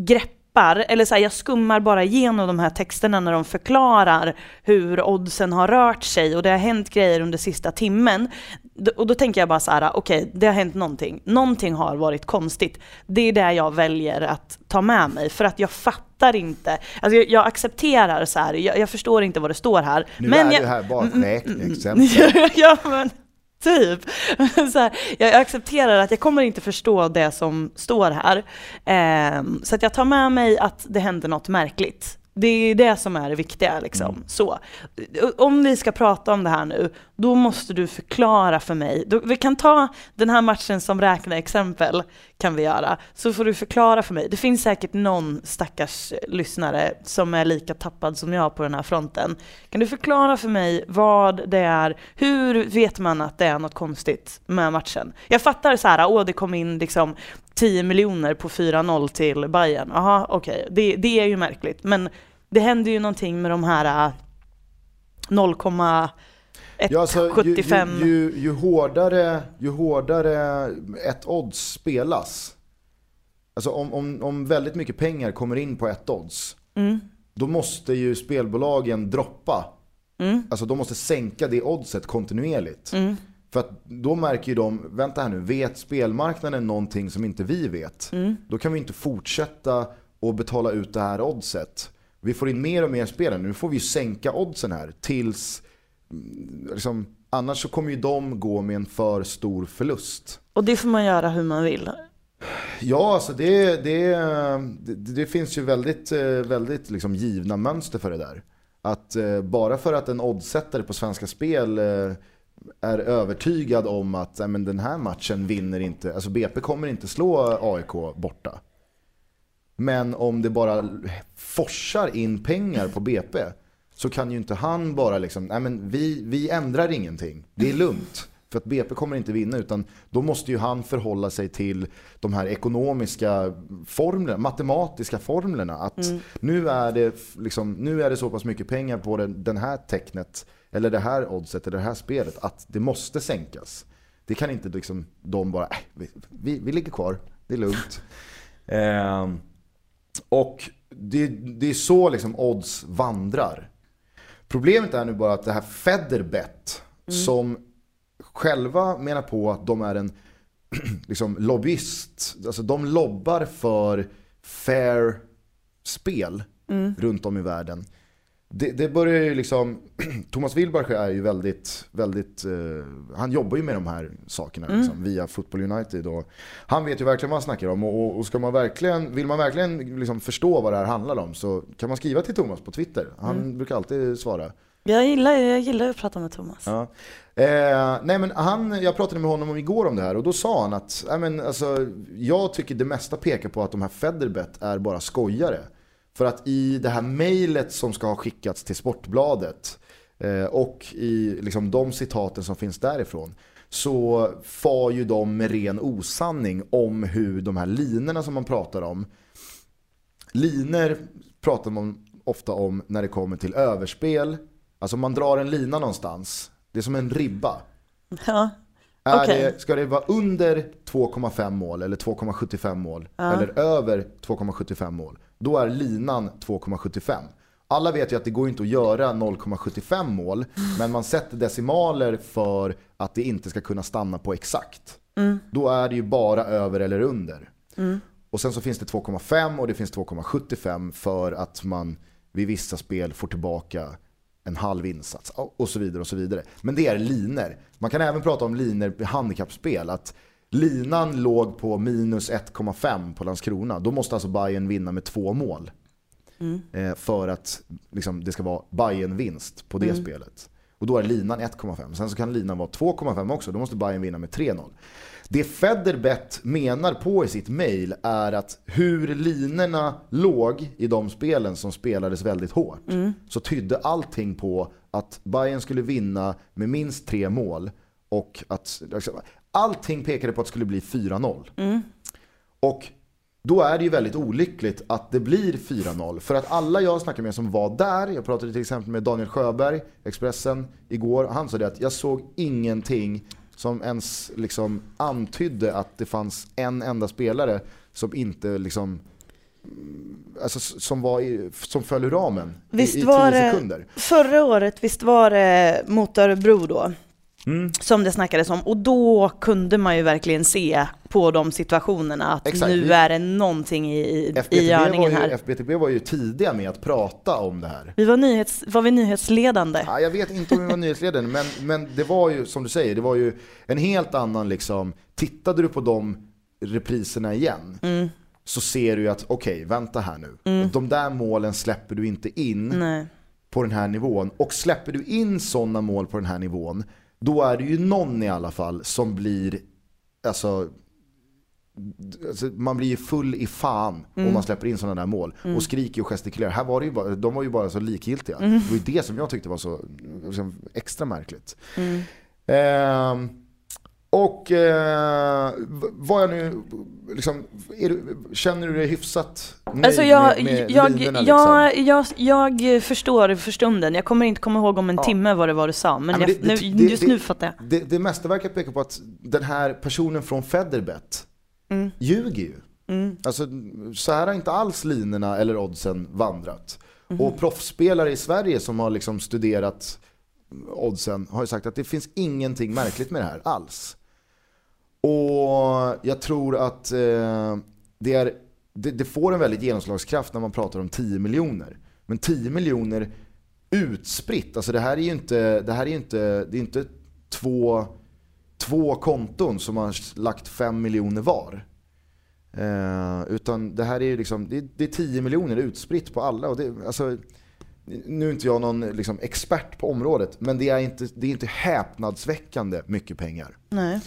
Speaker 1: greppar, eller så här, jag skummar bara igenom de här texterna när de förklarar hur oddsen har rört sig och det har hänt grejer under sista timmen. Och då tänker jag bara så här, okej, det har hänt någonting. Någonting har varit konstigt. Det är det jag väljer att ta med mig för att jag fattar inte. Alltså jag, jag accepterar så här, jag, jag förstår inte vad det står här.
Speaker 2: Nu
Speaker 1: men
Speaker 2: är
Speaker 1: jag,
Speaker 2: det här bara ett
Speaker 1: Mm,
Speaker 2: räkneexempel.
Speaker 1: ja men typ. Så här, jag accepterar att jag kommer inte förstå det som står här. Ehm, så att jag tar med mig att det händer något märkligt. Det är det som är det viktiga liksom. Så. Om vi ska prata om det här nu, då måste du förklara för mig. Vi kan ta den här matchen som räkneexempel, kan vi göra. Så får du förklara för mig. Det finns säkert någon stackars lyssnare som är lika tappad som jag på den här fronten. Kan du förklara för mig vad det är, hur vet man att det är något konstigt med matchen? Jag fattar så här, åh det kom in liksom 10 miljoner på 4-0 till Bayern. Jaha, okej, okay. det, det är ju märkligt. Men det händer ju någonting med de här äh, 0, ett
Speaker 2: ja, alltså, Ju, ju, ju, ju, hårdare, ju hårdare ett odds spelas, alltså om, om, om väldigt mycket pengar kommer in på ett odds,
Speaker 1: mm.
Speaker 2: då måste ju spelbolagen droppa.
Speaker 1: Mm.
Speaker 2: Alltså de måste sänka det oddset kontinuerligt.
Speaker 1: Mm.
Speaker 2: För att då märker ju de, vänta här nu, vet spelmarknaden någonting som inte vi vet?
Speaker 1: Mm.
Speaker 2: Då kan vi inte fortsätta att betala ut det här oddset. Vi får in mer och mer spel nu får vi ju sänka oddsen här tills liksom, annars så kommer ju de gå med en för stor förlust.
Speaker 1: Och det får man göra hur man vill.
Speaker 2: Ja, alltså det, det, det, det finns ju väldigt, eh, väldigt liksom givna mönster för det där. Att eh, bara för att en oddsättare på Svenska Spel eh, är övertygad om att nej, men den här matchen vinner inte, alltså BP kommer inte slå AIK borta. Men om det bara forsar in pengar på BP så kan ju inte han bara liksom, nej men vi, vi ändrar ingenting, det är lugnt. För att BP kommer inte vinna utan då måste ju han förhålla sig till de här ekonomiska formlerna, matematiska formlerna. Att nu, är det, liksom, nu är det så pass mycket pengar på den, den här tecknet, eller det här oddset, eller det här spelet, att det måste sänkas. Det kan inte liksom de bara, äh, vi, vi, vi ligger kvar, det är lugnt. Ehm, och det, det är så liksom odds vandrar. Problemet är nu bara att det här Federbet som själva menar på att de är en liksom, lobbyist, alltså de lobbar för fair spel runt om i världen. Det, det börjar ju liksom, Thomas Wilbacher är ju väldigt, väldigt, eh, han jobbar ju med de här sakerna liksom, via Football United och han vet ju verkligen vad han snackar om och, och, ska man verkligen, vill man verkligen liksom förstå vad det här handlar om så kan man skriva till Thomas på Twitter. Han brukar alltid svara.
Speaker 1: Jag gillar, jag gillar att prata med Thomas.
Speaker 2: Ja. Eh, nej men han, jag pratade med honom igår om det här och då sa han att nej men alltså, jag tycker det mesta pekar på att de här Federbet är bara skojare. För att i det här mejlet som ska ha skickats till Sportbladet eh, och i liksom, de citaten som finns därifrån så far ju de med ren osanning om hur de här linorna som man pratar om Liner pratar man ofta om när det kommer till överspel. Alltså om man drar en lina någonstans, det är som en ribba.
Speaker 1: Ja.
Speaker 2: Är
Speaker 1: Okej.
Speaker 2: det, ska det vara under 2,5 mål eller 2,75 mål eller över 2,75 mål, då är linan 2,75. alla vet ju att det går inte att göra 0,75 mål, men man sätter decimaler för att det inte ska kunna stanna på exakt. Då är det ju bara över eller under. Och sen så finns det 2,5 och det finns 2,75 för att man vid vissa spel får tillbaka en halv insats och så vidare och så vidare. Men det är liner. Man kan även prata om liner i handikappspel. Att linan låg på minus 1,5 på Landskrona. Då måste alltså Bayern vinna med två mål. Eh, för att liksom, det ska vara bayern vinst på det spelet. Och då är linan 1,5. Sen så kan linan vara 2,5 också. Då måste Bayern vinna med 3-0. Det Federbet menar på i sitt mail är att hur linorna låg i de spelen som spelades väldigt hårt så tydde allting på att Bayern skulle vinna med minst tre mål och att liksom, allting pekade på att det skulle bli 4-0. Och då är det ju väldigt olyckligt att det blir 4-0. För att alla jag snackade med som var där, jag pratade till exempel med Daniel Sjöberg, Expressen, igår. Han sa det att jag såg ingenting som ens liksom antydde att det fanns en enda spelare som inte liksom Alltså som, var i, som föll ur ramen
Speaker 1: Visst
Speaker 2: i, i
Speaker 1: var
Speaker 2: 10
Speaker 1: det,
Speaker 2: sekunder.
Speaker 1: förra året, visst var det mot Örebro då?
Speaker 2: Mm.
Speaker 1: Som det snackades om. Och då kunde man ju verkligen se på de situationerna att
Speaker 2: Exakt.
Speaker 1: nu är det någonting i, i, görningen här.
Speaker 2: FBTB var ju tidiga med att prata om det här.
Speaker 1: Vi var, nyhets, var vi nyhetsledande?
Speaker 2: Ja, jag vet inte om vi var nyhetsledaren, men, men det var ju som du säger, det var ju en helt annan liksom, tittade du på de repriserna igen
Speaker 1: Mm.
Speaker 2: så ser du ju att okej, vänta här nu. De där målen släpper du inte in
Speaker 1: Nej.
Speaker 2: på den här nivån. Och släpper du in sådana mål på den här nivån, då är det ju någon i alla fall som blir, alltså, alltså man blir ju full i fan om man släpper in sådana där mål. Och skriker och gestikulerar. Här var det ju bara, de var ju bara så likgiltiga. Det var ju det som jag tyckte var så liksom, extra märkligt. Ehm, och eh, vad jag nu, liksom, du, känner du dig hyfsat nöjd
Speaker 1: Alltså jag,
Speaker 2: med, med
Speaker 1: jag,
Speaker 2: linorna,
Speaker 1: jag, jag, jag förstår för stunden. Jag kommer inte komma ihåg om en
Speaker 2: Ja.
Speaker 1: timme vad det var du sa. Men,
Speaker 2: Ja, men
Speaker 1: jag,
Speaker 2: det-
Speaker 1: nu,
Speaker 2: det-
Speaker 1: just
Speaker 2: det-
Speaker 1: nu fattar jag.
Speaker 2: Det, det mesta verkar peka på att den här personen från Federbet
Speaker 1: Mm.
Speaker 2: ljuger ju. Alltså, så här har inte alls linorna eller oddsen vandrat.
Speaker 1: Mhm.
Speaker 2: Och proffsspelare i Sverige som har liksom studerat oddsen har ju sagt att det finns ingenting märkligt med det här alls. Och jag tror att eh, det, är, det, det får en väldigt genomslagskraft när man pratar om 10 miljoner. Men 10 miljoner utspritt, alltså det här är ju inte, det här är inte, det är inte två, två konton som har lagt 5 miljoner var. Eh, utan det här är ju liksom, det, det är 10 miljoner utspritt på alla. Och det, alltså, nu är inte jag någon liksom, expert på området, men det är inte, det är inte häpnadsväckande mycket pengar.
Speaker 1: Nej.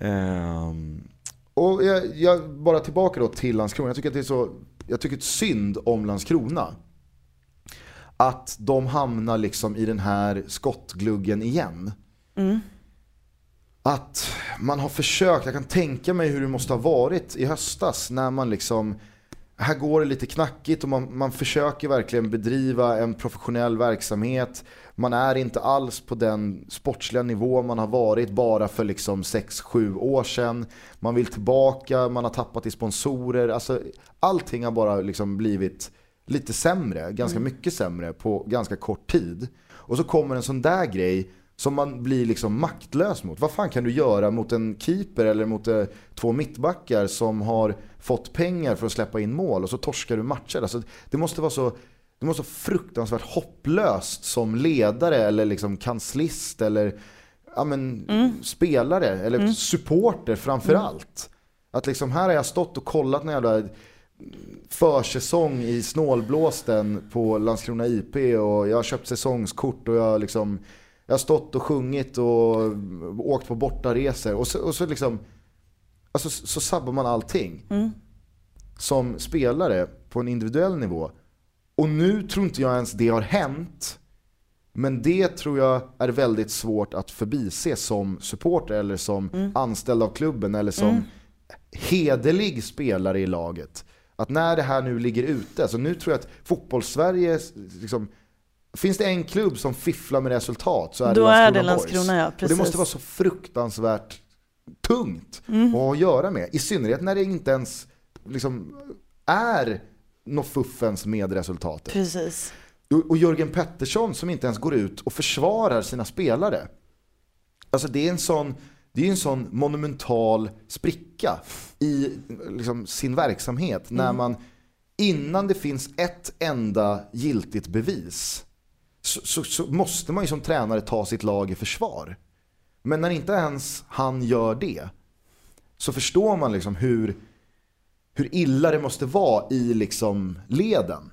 Speaker 2: Ehm, och jag, jag, bara tillbaka då till Landskrona. Jag tycker att det är så, jag tycker ett synd om Landskrona. Att de hamnar liksom i den här skottgluggen igen. Att man har försökt, jag kan tänka mig hur det måste ha varit i höstas när man liksom här går det lite knackigt och man, man försöker verkligen bedriva en professionell verksamhet. Man är inte alls på den sportsliga nivå man har varit bara för liksom 6-7 år sedan. Man vill tillbaka, man har tappat i sponsorer. Alltså, allting har bara liksom blivit lite sämre, ganska mycket sämre på ganska kort tid. Och så kommer en sån där grej som man blir liksom maktlös mot. Vad fan kan du göra mot en keeper eller mot eh, två mittbackar som har fått pengar för att släppa in mål och så torskar du matcher? Alltså, det måste vara så det måste vara fruktansvärt hopplöst som ledare eller liksom kanslist eller ja, men, spelare eller supporter framför allt. Att liksom här har jag stått och kollat när jävla försäsong i snålblåsten på Landskrona IP och jag har köpt säsongskort och jag har liksom jag har stått och sjungit och åkt på bortaresor och så, och så liksom alltså, så, sabbar man allting. Som spelare på en individuell nivå. Och nu tror inte jag ens det har hänt. Men det tror jag är väldigt svårt att förbise som supporter eller som anställd av klubben eller som hederlig spelare i laget. Att när det här nu ligger ute, så nu tror jag att fotbollssverige, liksom, finns det en klubb som fifflar med resultat så är det
Speaker 1: Då är det
Speaker 2: Landskrona Boys.
Speaker 1: Landskrona, ja,
Speaker 2: Och det måste vara så fruktansvärt tungt
Speaker 1: Mm.
Speaker 2: att göra med. I synnerhet när det inte ens liksom, är något fuffens med resultatet.
Speaker 1: Precis.
Speaker 2: Och- Jörgen Pettersson som inte ens går ut och försvarar sina spelare. Alltså det är en sån, det är en sån monumental spricka i liksom, sin verksamhet. När man, innan det finns ett enda giltigt bevis, så, så, så måste man ju som tränare ta sitt lag i försvar. Men när inte ens han gör det, så förstår man liksom hur, hur illa det måste vara i liksom leden.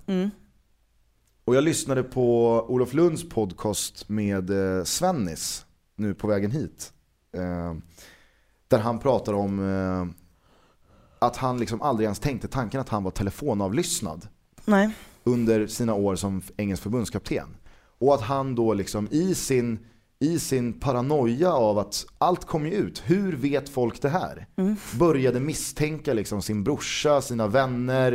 Speaker 2: Och jag lyssnade på Olof Lunds podcast med eh, Svennis nu på vägen hit. Eh, där han pratar om eh, att han liksom aldrig ens tänkte tanken att han var telefonavlyssnad
Speaker 1: Nej.
Speaker 2: under sina år som engelsk förbundskapten. Och att han då liksom i sin, i sin paranoia av att allt kommer ju ut, hur vet folk det här? Började misstänka liksom sin brorsa, sina vänner,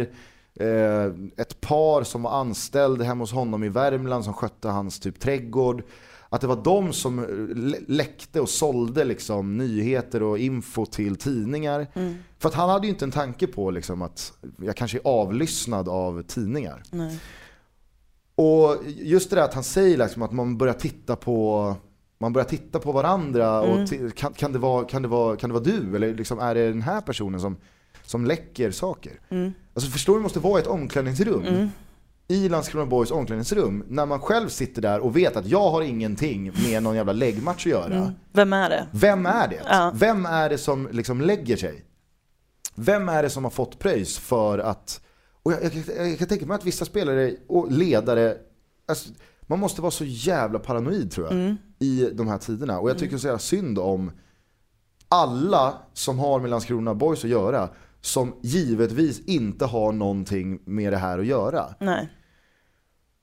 Speaker 2: eh, ett par som var anställd hemma hos honom i Värmland som skötte hans typ trädgård. Att det var de som eh, lä- läckte och sålde liksom nyheter och info till tidningar. För att han hade ju inte en tanke på liksom att jag kanske är avlyssnad av tidningar.
Speaker 1: Nej.
Speaker 2: Och just det där att han säger liksom att man börjar titta på man börjar titta på varandra och ti- kan, kan, det vara, kan, det vara, kan det vara du? Eller liksom, är det den här personen som, som läcker saker? Alltså förstår du det måste vara ett omklädningsrum? I Landskrona Boys omklädningsrum, när man själv sitter där och vet att jag har ingenting med någon jävla läggmatch att göra.
Speaker 1: Vem är det?
Speaker 2: Vem är det?
Speaker 1: Ja.
Speaker 2: Vem är det som liksom lägger sig? Vem är det som har fått pröjs för att... Och jag, jag, jag, jag kan tänka mig att vissa spelare och ledare, alltså, man måste vara så jävla paranoid tror jag i de här tiderna. Och jag tycker så jävla synd om alla som har med Landskrona Boys att göra som givetvis inte har någonting med det här att göra.
Speaker 1: Nej.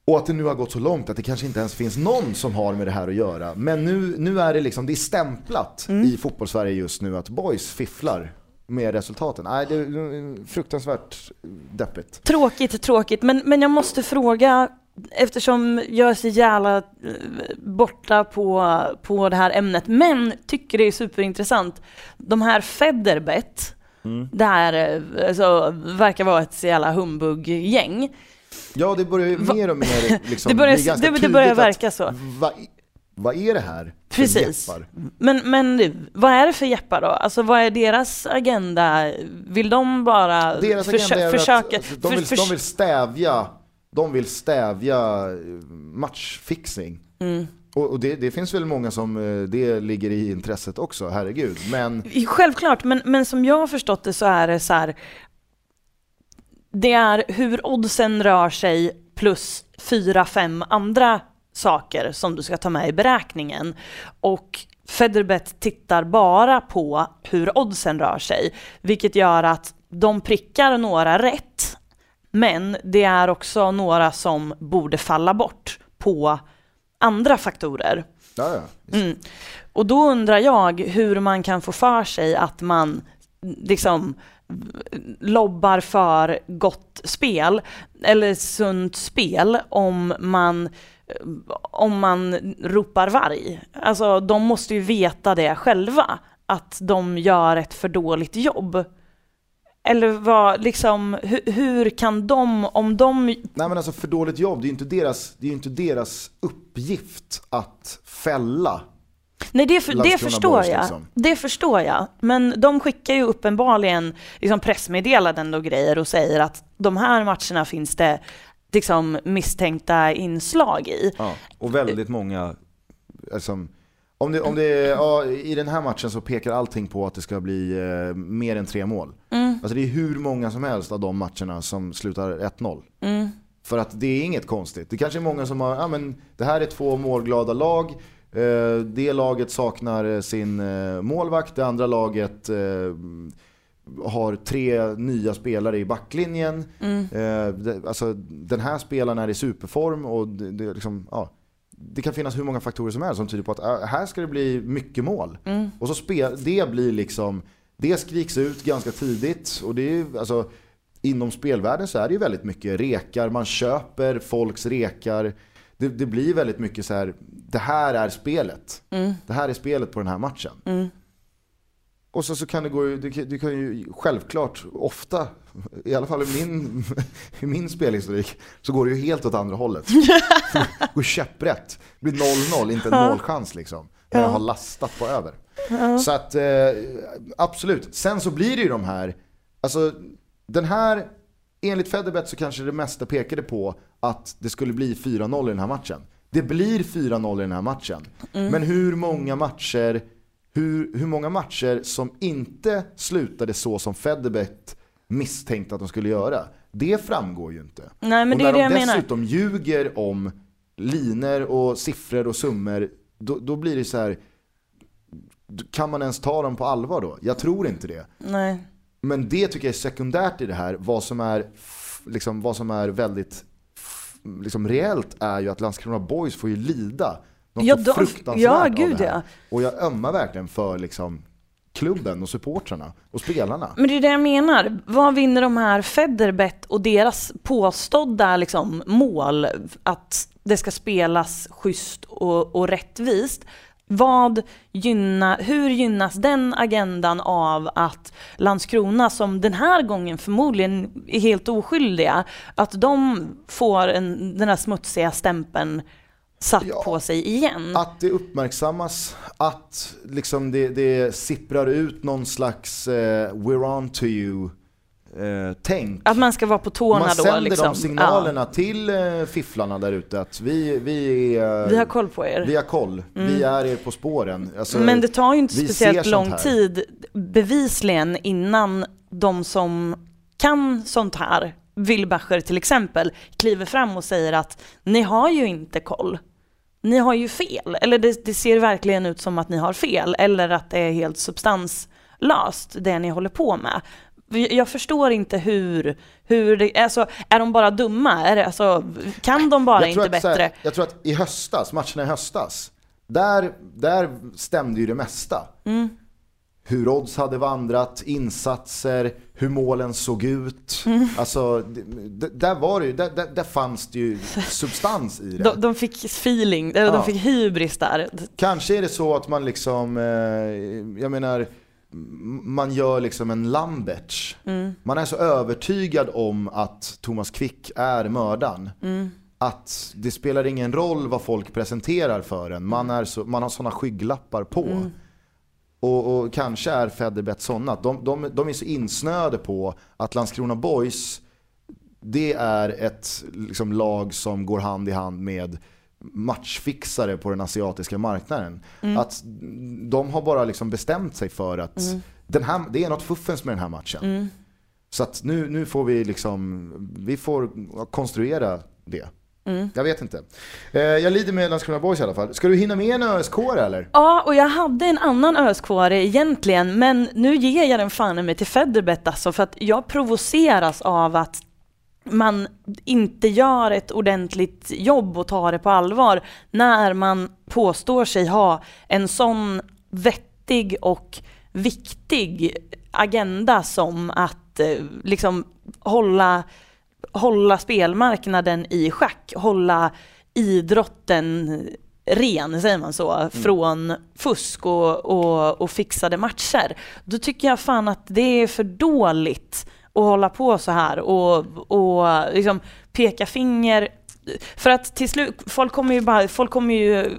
Speaker 2: Och att det nu har gått så långt att det kanske inte ens finns någon som har med det här att göra. Men nu, nu är det liksom, det är stämplat i fotbollssverige just nu att boys fifflar med resultaten. Nej, det är fruktansvärt deppigt.
Speaker 1: Tråkigt, tråkigt. Men, men jag måste fråga, eftersom jag är så jävla eh, borta på, på det här ämnet, men tycker det är superintressant. De här Federbet, det här eh, alltså, verkar vara ett så jävla humbug-gäng.
Speaker 2: Ja, det börjar ju mer och mer liksom,
Speaker 1: Det börjar- det- det börjar verka så.
Speaker 2: Vad vad är det här för
Speaker 1: Precis.
Speaker 2: jeppar?
Speaker 1: Men, men du, vad är det för jeppar då? Alltså vad är deras agenda? Vill de bara
Speaker 2: Deras
Speaker 1: försö-
Speaker 2: agenda är
Speaker 1: försöka...
Speaker 2: att de, vill,
Speaker 1: för-
Speaker 2: de vill stävja, de vill stävja eh, matchfixing.
Speaker 1: Mm.
Speaker 2: Och, och det, det finns väl många som eh, det ligger i intresset också, herregud. Men
Speaker 1: Självklart, men, men som jag har förstått det så är det så här. Det är hur oddsen rör sig plus fyra, fem andra saker som du ska ta med i beräkningen. Och Federbet tittar bara på hur oddsen rör sig, vilket gör att de prickar några rätt, men det är också några som borde falla bort på andra faktorer.
Speaker 2: ja, ja.
Speaker 1: Mm. Och då undrar jag hur man kan få för sig att man liksom lobbar för gott spel eller sunt spel om man om man ropar varg. Alltså de måste ju veta det själva, att de gör ett för dåligt jobb. Eller vad, liksom, hur, hur kan de, om de
Speaker 2: Nej men alltså för dåligt jobb, det är ju inte deras, det är inte deras uppgift att fälla.
Speaker 1: Nej, det, för, det förstår jag.
Speaker 2: liksom.
Speaker 1: Det förstår jag. Men de skickar ju uppenbarligen liksom pressmeddelanden och grejer och säger att de här matcherna finns det liksom misstänkta inslag i.
Speaker 2: Ja. Och väldigt många, alltså, om det, om det, ja, i den här matchen så pekar allting på att det ska bli eh, mer än tre mål. Alltså det är hur många som helst av de matcherna som slutar 1-0. För att det är inget konstigt. Det kanske är många som har, ja men det här är två målglada lag. Eh, det laget saknar eh, sin eh, målvakt, det andra laget eh, har tre nya spelare i backlinjen. Eh, det, alltså, den här spelaren är i superform och det, det, liksom, ja, det kan finnas hur många faktorer som helst som tyder på att äh, här ska det bli mycket mål. Och så spel, det blir liksom, det skriks ut ganska tidigt och det är alltså, inom spelvärlden så är det ju väldigt mycket rekar, man köper folks rekar. Det, det blir väldigt mycket så här, det här är spelet. Det här är spelet på den här matchen. Och så, så kan det gå, du, kan- du kan ju självklart ofta, i alla fall i min, i min spelhistorik, så går det ju helt åt andra hållet. Det går käpprätt. Det blir 0-0, inte en målchans liksom. När jag har lastat på över. Så att eh, absolut. Sen så blir det ju de här, alltså den här, enligt Federbet så kanske det mesta pekade på att det skulle bli 4-0 i den här matchen. Det blir 4-0 i den här matchen. Men hur många matcher hur, hur många matcher som inte slutade så som Federbet misstänkte att de skulle göra. Det framgår ju inte.
Speaker 1: Nej, men
Speaker 2: och
Speaker 1: det
Speaker 2: när
Speaker 1: är det jag
Speaker 2: de
Speaker 1: menar.
Speaker 2: dessutom ljuger om liner och siffror och summor, då, då blir det så här. Kan man ens ta dem på allvar då? Jag tror inte det.
Speaker 1: Nej.
Speaker 2: Men det tycker jag är sekundärt i det här. Vad som är, liksom, vad som är väldigt liksom, reellt är ju att Landskrona Boys får ju lida. De
Speaker 1: Ja, de-
Speaker 2: fruktansvärt
Speaker 1: ja,
Speaker 2: av
Speaker 1: gud,
Speaker 2: det här.
Speaker 1: ja.
Speaker 2: Och jag ömmar verkligen för liksom, klubben och supportrarna och spelarna.
Speaker 1: Men det är det jag menar. Vad vinner de här Federbet och deras påstådda liksom, mål att det ska spelas schysst och, och rättvist? Vad gynnar, hur gynnas den agendan av att Landskrona, som den här gången förmodligen är helt oskyldiga, att de får en, den här smutsiga stämpeln satt
Speaker 2: Ja.
Speaker 1: på sig igen?
Speaker 2: Att det uppmärksammas, att liksom det, det sipprar ut någon slags eh, we're on to you eh, tänk.
Speaker 1: Att man ska vara på tårna
Speaker 2: Man
Speaker 1: då
Speaker 2: sänder
Speaker 1: liksom.
Speaker 2: de signalerna till eh, fifflarna där ute att vi, vi,
Speaker 1: Ja, vi har koll på er.
Speaker 2: vi har koll, vi är er på spåren. Alltså,
Speaker 1: Men det tar ju inte speciellt lång tid bevisligen innan de som kan sånt här, Wilbacher till exempel, kliver fram och säger att ni har ju inte koll. Ni har ju fel, eller det, det ser verkligen ut som att ni har fel, eller att det är helt substanslöst det ni håller på med. Jag förstår inte hur, hur det, alltså, är de bara dumma? Är det, alltså, kan de bara inte
Speaker 2: att, så här,
Speaker 1: bättre?
Speaker 2: jag tror att i höstas, matcherna i höstas, där, där stämde ju det mesta.
Speaker 1: Mm.
Speaker 2: Hur odds hade vandrat, insatser, hur målen såg ut.
Speaker 1: Mm.
Speaker 2: Alltså, där, var det ju, där, där, där fanns det ju substans i det.
Speaker 1: De, de fick feeling, eller
Speaker 2: Ja.
Speaker 1: de fick hybris där.
Speaker 2: Kanske är det så att man liksom, eh, jag menar, man gör liksom en Lamberts. Man är så övertygad om att Thomas Quick är mördaren. Att det spelar ingen roll vad folk presenterar för en. Man, är så, man har sådana skygglappar på. Och, och kanske är Federbet sådana. De, de, de är så insnöade på att Landskrona Boys, det är ett liksom, lag som går hand i hand med matchfixare på den asiatiska marknaden. Att de har bara liksom bestämt sig för att den här, det är något fuffens med den här matchen. Så att nu, nu får vi liksom, vi får konstruera det. Jag vet inte. Eh, jag lider med Landskrona Boys i alla fall. Ska du hinna med en ÖSK eller?
Speaker 1: Ja, och jag hade en annan ösk egentligen, men nu ger jag den fan mig till Federbet alltså, för att jag provoceras av att man inte gör ett ordentligt jobb och tar det på allvar när man påstår sig ha en sån vettig och viktig agenda som att eh, liksom hålla, hålla spelmarknaden i schack, hålla idrotten ren, säger man så, från fusk och, och, och fixade matcher. Då tycker jag fan att det är för dåligt att hålla på så här och, och liksom peka finger. För att till slut, folk kommer ju bara, folk kommer ju,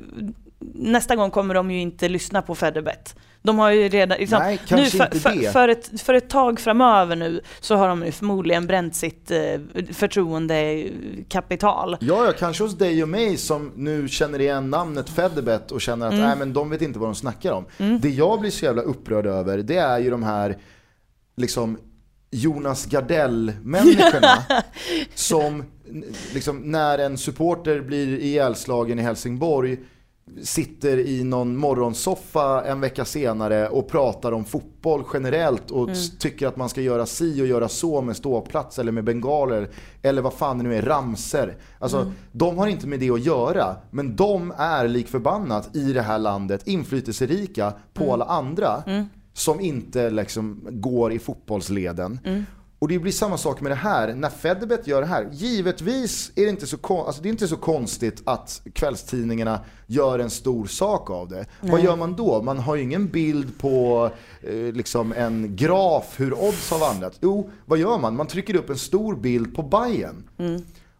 Speaker 1: nästa gång kommer de ju inte lyssna på Federbet. De har ju redan, liksom,
Speaker 2: Nej,
Speaker 1: nu för, för, för, ett, för ett tag framöver nu så har de ju förmodligen bränt sitt eh, förtroendekapital.
Speaker 2: Ja, ja, kanske hos dig och mig som nu känner igen namnet Federbet och känner att nej, men de vet inte vad de snackar om. Det jag blir så jävla upprörd över det är ju de här liksom Jonas Gardell-människorna som liksom, när en supporter blir ihjälslagen i Helsingborg sitter i någon morgonsoffa en vecka senare och pratar om fotboll generellt och s- tycker att man ska göra si och göra så med ståplats eller med bengaler eller vad fan det nu är, ramser. Alltså, de har inte med det att göra, men de är lik förbannat i det här landet inflytelserika på alla andra som inte liksom går i fotbollsleden. Och det blir samma sak med det här, när Federbet gör det här. Givetvis är det inte så, kon- alltså det är inte så konstigt att kvällstidningarna gör en stor sak av det. Vad gör man då? Man har ju ingen bild på eh, liksom en graf hur odds har vandrat. Jo, vad gör man? Man trycker upp en stor bild på Bayern.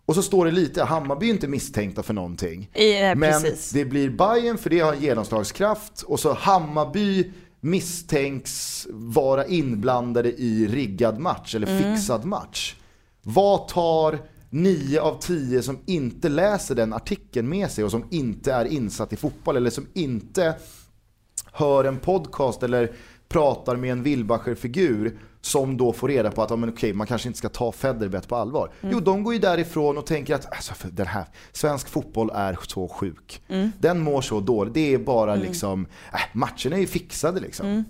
Speaker 2: Och så står det lite, Hammarby är inte misstänkta för någonting.
Speaker 1: Eh,
Speaker 2: Men
Speaker 1: precis.
Speaker 2: det blir Bayern för det har genomslagskraft och så Hammarby misstänks vara inblandade i riggad match eller
Speaker 1: Mm.
Speaker 2: fixad match. Vad tar nio av tio som inte läser den artikeln med sig och som inte är insatt i fotboll eller som inte hör en podcast eller pratar med en Wilbacher-figur som då får reda på att ja, men okej, man kanske inte ska ta Federbet på allvar. Jo, de går ju därifrån och tänker att alltså, för den här, svensk fotboll är så sjuk. Den mår så dåligt. Det är bara liksom, äh, matcherna är ju fixade liksom.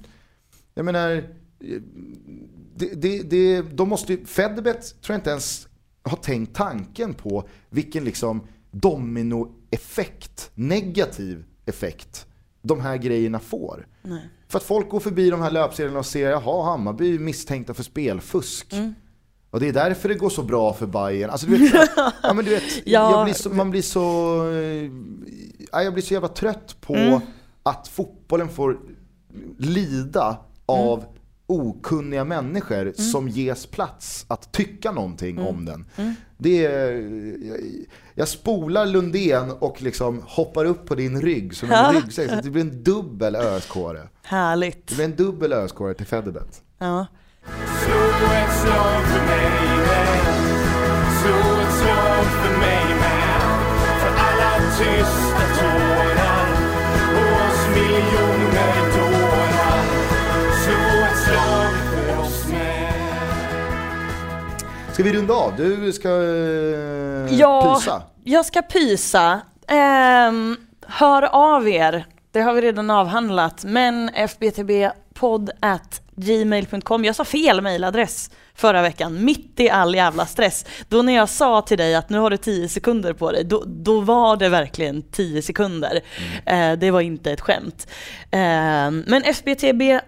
Speaker 2: Jag menar, det, det, det, de måste ju, Federbet tror jag inte ens har tänkt tanken på vilken liksom dominoeffekt, negativ effekt de här grejerna får. För att folk går förbi de här löpsedlarna och ser, jaha, Hammarby är misstänkta för spelfusk. Och det är därför det går så bra för Bayern. Alltså, du vet, ja, men du vet,
Speaker 1: Ja.
Speaker 2: jag, blir så, man blir så, eh, ja, jag blir så jävla trött på
Speaker 1: Mm.
Speaker 2: att fotbollen får lida av okunniga människor som ges plats att tycka någonting om den. Det är, jag, spolar Lundén och liksom hoppar upp på din rygg som en ryggsäck. Så det blir en dubbel öskåre.
Speaker 1: Härligt.
Speaker 2: Det blir en dubbel öskåre till Federbet.
Speaker 1: Ja.
Speaker 3: Slå
Speaker 2: Ska vi runda av? Du ska eh,
Speaker 1: Ja,
Speaker 2: pysa.
Speaker 1: jag ska pysa. Ehm, hör av er. Det har vi redan avhandlat. Men fbtbpodd at gmail.com. Jag sa fel mejladress förra veckan, mitt i all jävla stress. Då när jag sa till dig att nu har du 10 sekunder på dig, då, då var det verkligen 10 sekunder. Eh, det var inte ett skämt. Eh, men fbtbpodd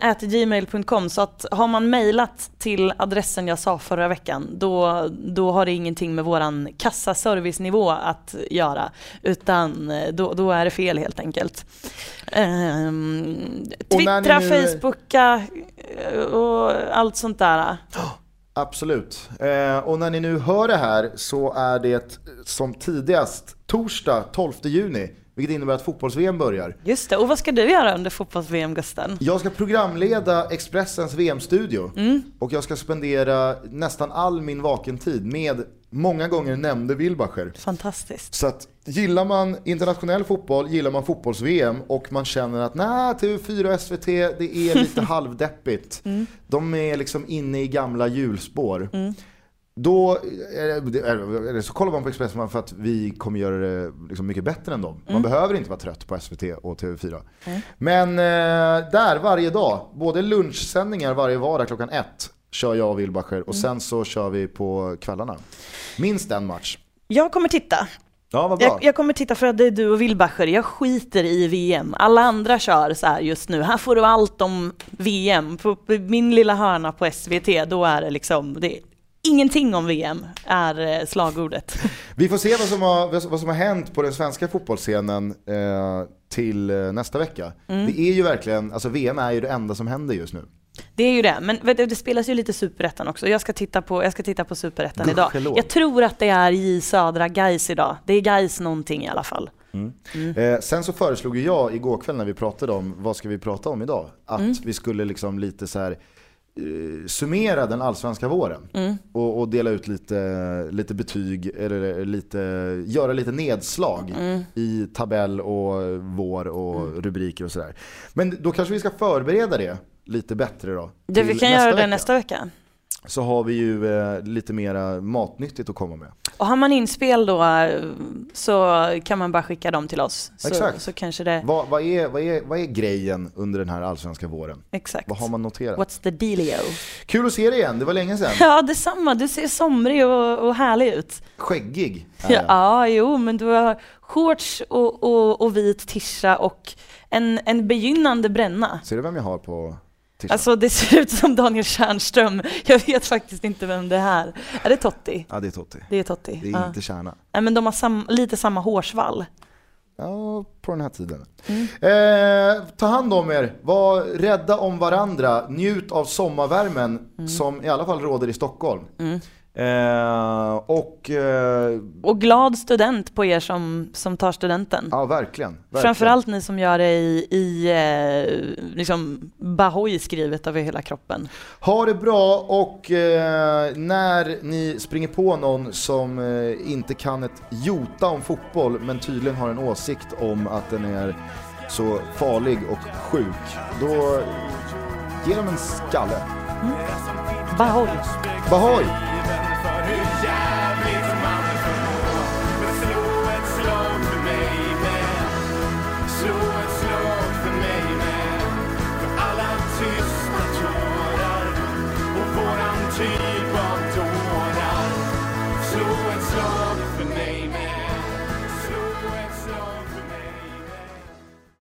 Speaker 1: at gmail.com, så att har man mejlat till adressen jag sa förra veckan, då, då har det ingenting med våran kassaservicenivå att göra, utan eh, då, då är det fel helt enkelt. Ehm, Twittra,
Speaker 2: nu-
Speaker 1: Facebooka eh, och allt sånt där.
Speaker 2: Absolut. Eh, och när ni nu hör det här så är det som tidigast torsdag 12 juni. Vilket innebär att fotbolls-VM börjar.
Speaker 1: Just det, och vad ska du göra under fotbolls-VM Gusten?
Speaker 2: Jag ska programleda Expressens VM-studio. Och jag ska spendera nästan all min vakentid med många gånger nämnde Wilbacher.
Speaker 1: Fantastiskt.
Speaker 2: Så att gillar man internationell fotboll, gillar man fotbolls-VM och man känner att nej, TV4 och SVT, det är lite halvdeppigt. De är liksom inne i gamla hjulspår. Då är det, är det, så kollar man på Expressen för att vi kommer göra det liksom mycket bättre än dem. Man behöver inte vara trött på SVT och TV4. Men eh, där varje dag, både lunchsändningar varje vardag klockan ett kör jag och Wilbacher och sen så kör vi på kvällarna. Minst en match.
Speaker 1: Jag kommer titta.
Speaker 2: Ja, vad bra.
Speaker 1: Jag, jag kommer titta för att det är du och Wilbacher. Jag skiter i VM. Alla andra kör så här just nu. Här får du allt om VM. På, på min lilla hörna på SVT, då är det liksom, det är, ingenting om VM är eh, slagordet.
Speaker 2: Vi får se vad som har, vad som har hänt på den svenska fotbollsscenen eh, till eh, nästa vecka.
Speaker 1: Mm.
Speaker 2: Det är ju verkligen, alltså VM är ju det enda som händer just nu.
Speaker 1: Det är ju det, men du, det spelas ju lite superettan också. Jag ska titta på, jag ska titta på superettan idag. Jag tror att det är i södra Gais idag. Det är Gais någonting i alla fall.
Speaker 2: Eh, sen så föreslog jag igår kväll när vi pratade om vad ska vi prata om idag? Att
Speaker 1: Mm.
Speaker 2: vi skulle liksom lite så här summera den allsvenska våren
Speaker 1: Mm.
Speaker 2: och, och dela ut lite, lite betyg eller lite, göra lite nedslag
Speaker 1: Mm.
Speaker 2: i tabell och vår och rubriker och sådär. Men då kanske vi ska förbereda det lite bättre då.
Speaker 1: Det, vi kan göra det
Speaker 2: vecka.
Speaker 1: nästa vecka.
Speaker 2: Så har vi ju eh, lite mera matnyttigt att komma med.
Speaker 1: Och har man inspel då eh, så kan man bara skicka dem till oss. Så,
Speaker 2: Exakt.
Speaker 1: så kanske det,
Speaker 2: Vad, vad, är, vad, är, vad är grejen under den här allsvenska våren?
Speaker 1: exakt.
Speaker 2: Vad har man noterat?
Speaker 1: What's the dealio?
Speaker 2: Kul att se dig igen, det var länge sedan.
Speaker 1: Ja, detsamma. Du ser somrig och, och härlig ut.
Speaker 2: Skäggig
Speaker 1: Ja,
Speaker 2: jag.
Speaker 1: ja, jo, men du har shorts och, och, och vit tisha och en, en begynnande bränna.
Speaker 2: Ser du vem jag har på.
Speaker 1: Alltså det ser ut som Daniel Tjärnström. Jag vet faktiskt inte vem det är. Är det Totti?
Speaker 2: ja, det är Totti.
Speaker 1: Det är Totti.
Speaker 2: Det är
Speaker 1: ja.
Speaker 2: inte Kärna.
Speaker 1: Nej, men de har sam, lite samma hårsvall.
Speaker 2: Ja, på den här tiden.
Speaker 1: Mm.
Speaker 2: Eh, ta hand om er, var rädda om varandra, njut av sommarvärmen
Speaker 1: Mm.
Speaker 2: som i alla fall råder i Stockholm. Eh, och eh,
Speaker 1: Och glad student på er som, som tar studenten.
Speaker 2: ja, verkligen. verkligen.
Speaker 1: Framförallt ni som gör det i, i eh, liksom Bahoy skrivet över hela kroppen.
Speaker 2: Ha det bra och eh, när ni springer på någon som eh, inte kan ett jota om fotboll men tydligen har en åsikt om att den är så farlig och sjuk, då ge dem en skalle.
Speaker 1: Bahoy,
Speaker 2: bahoy.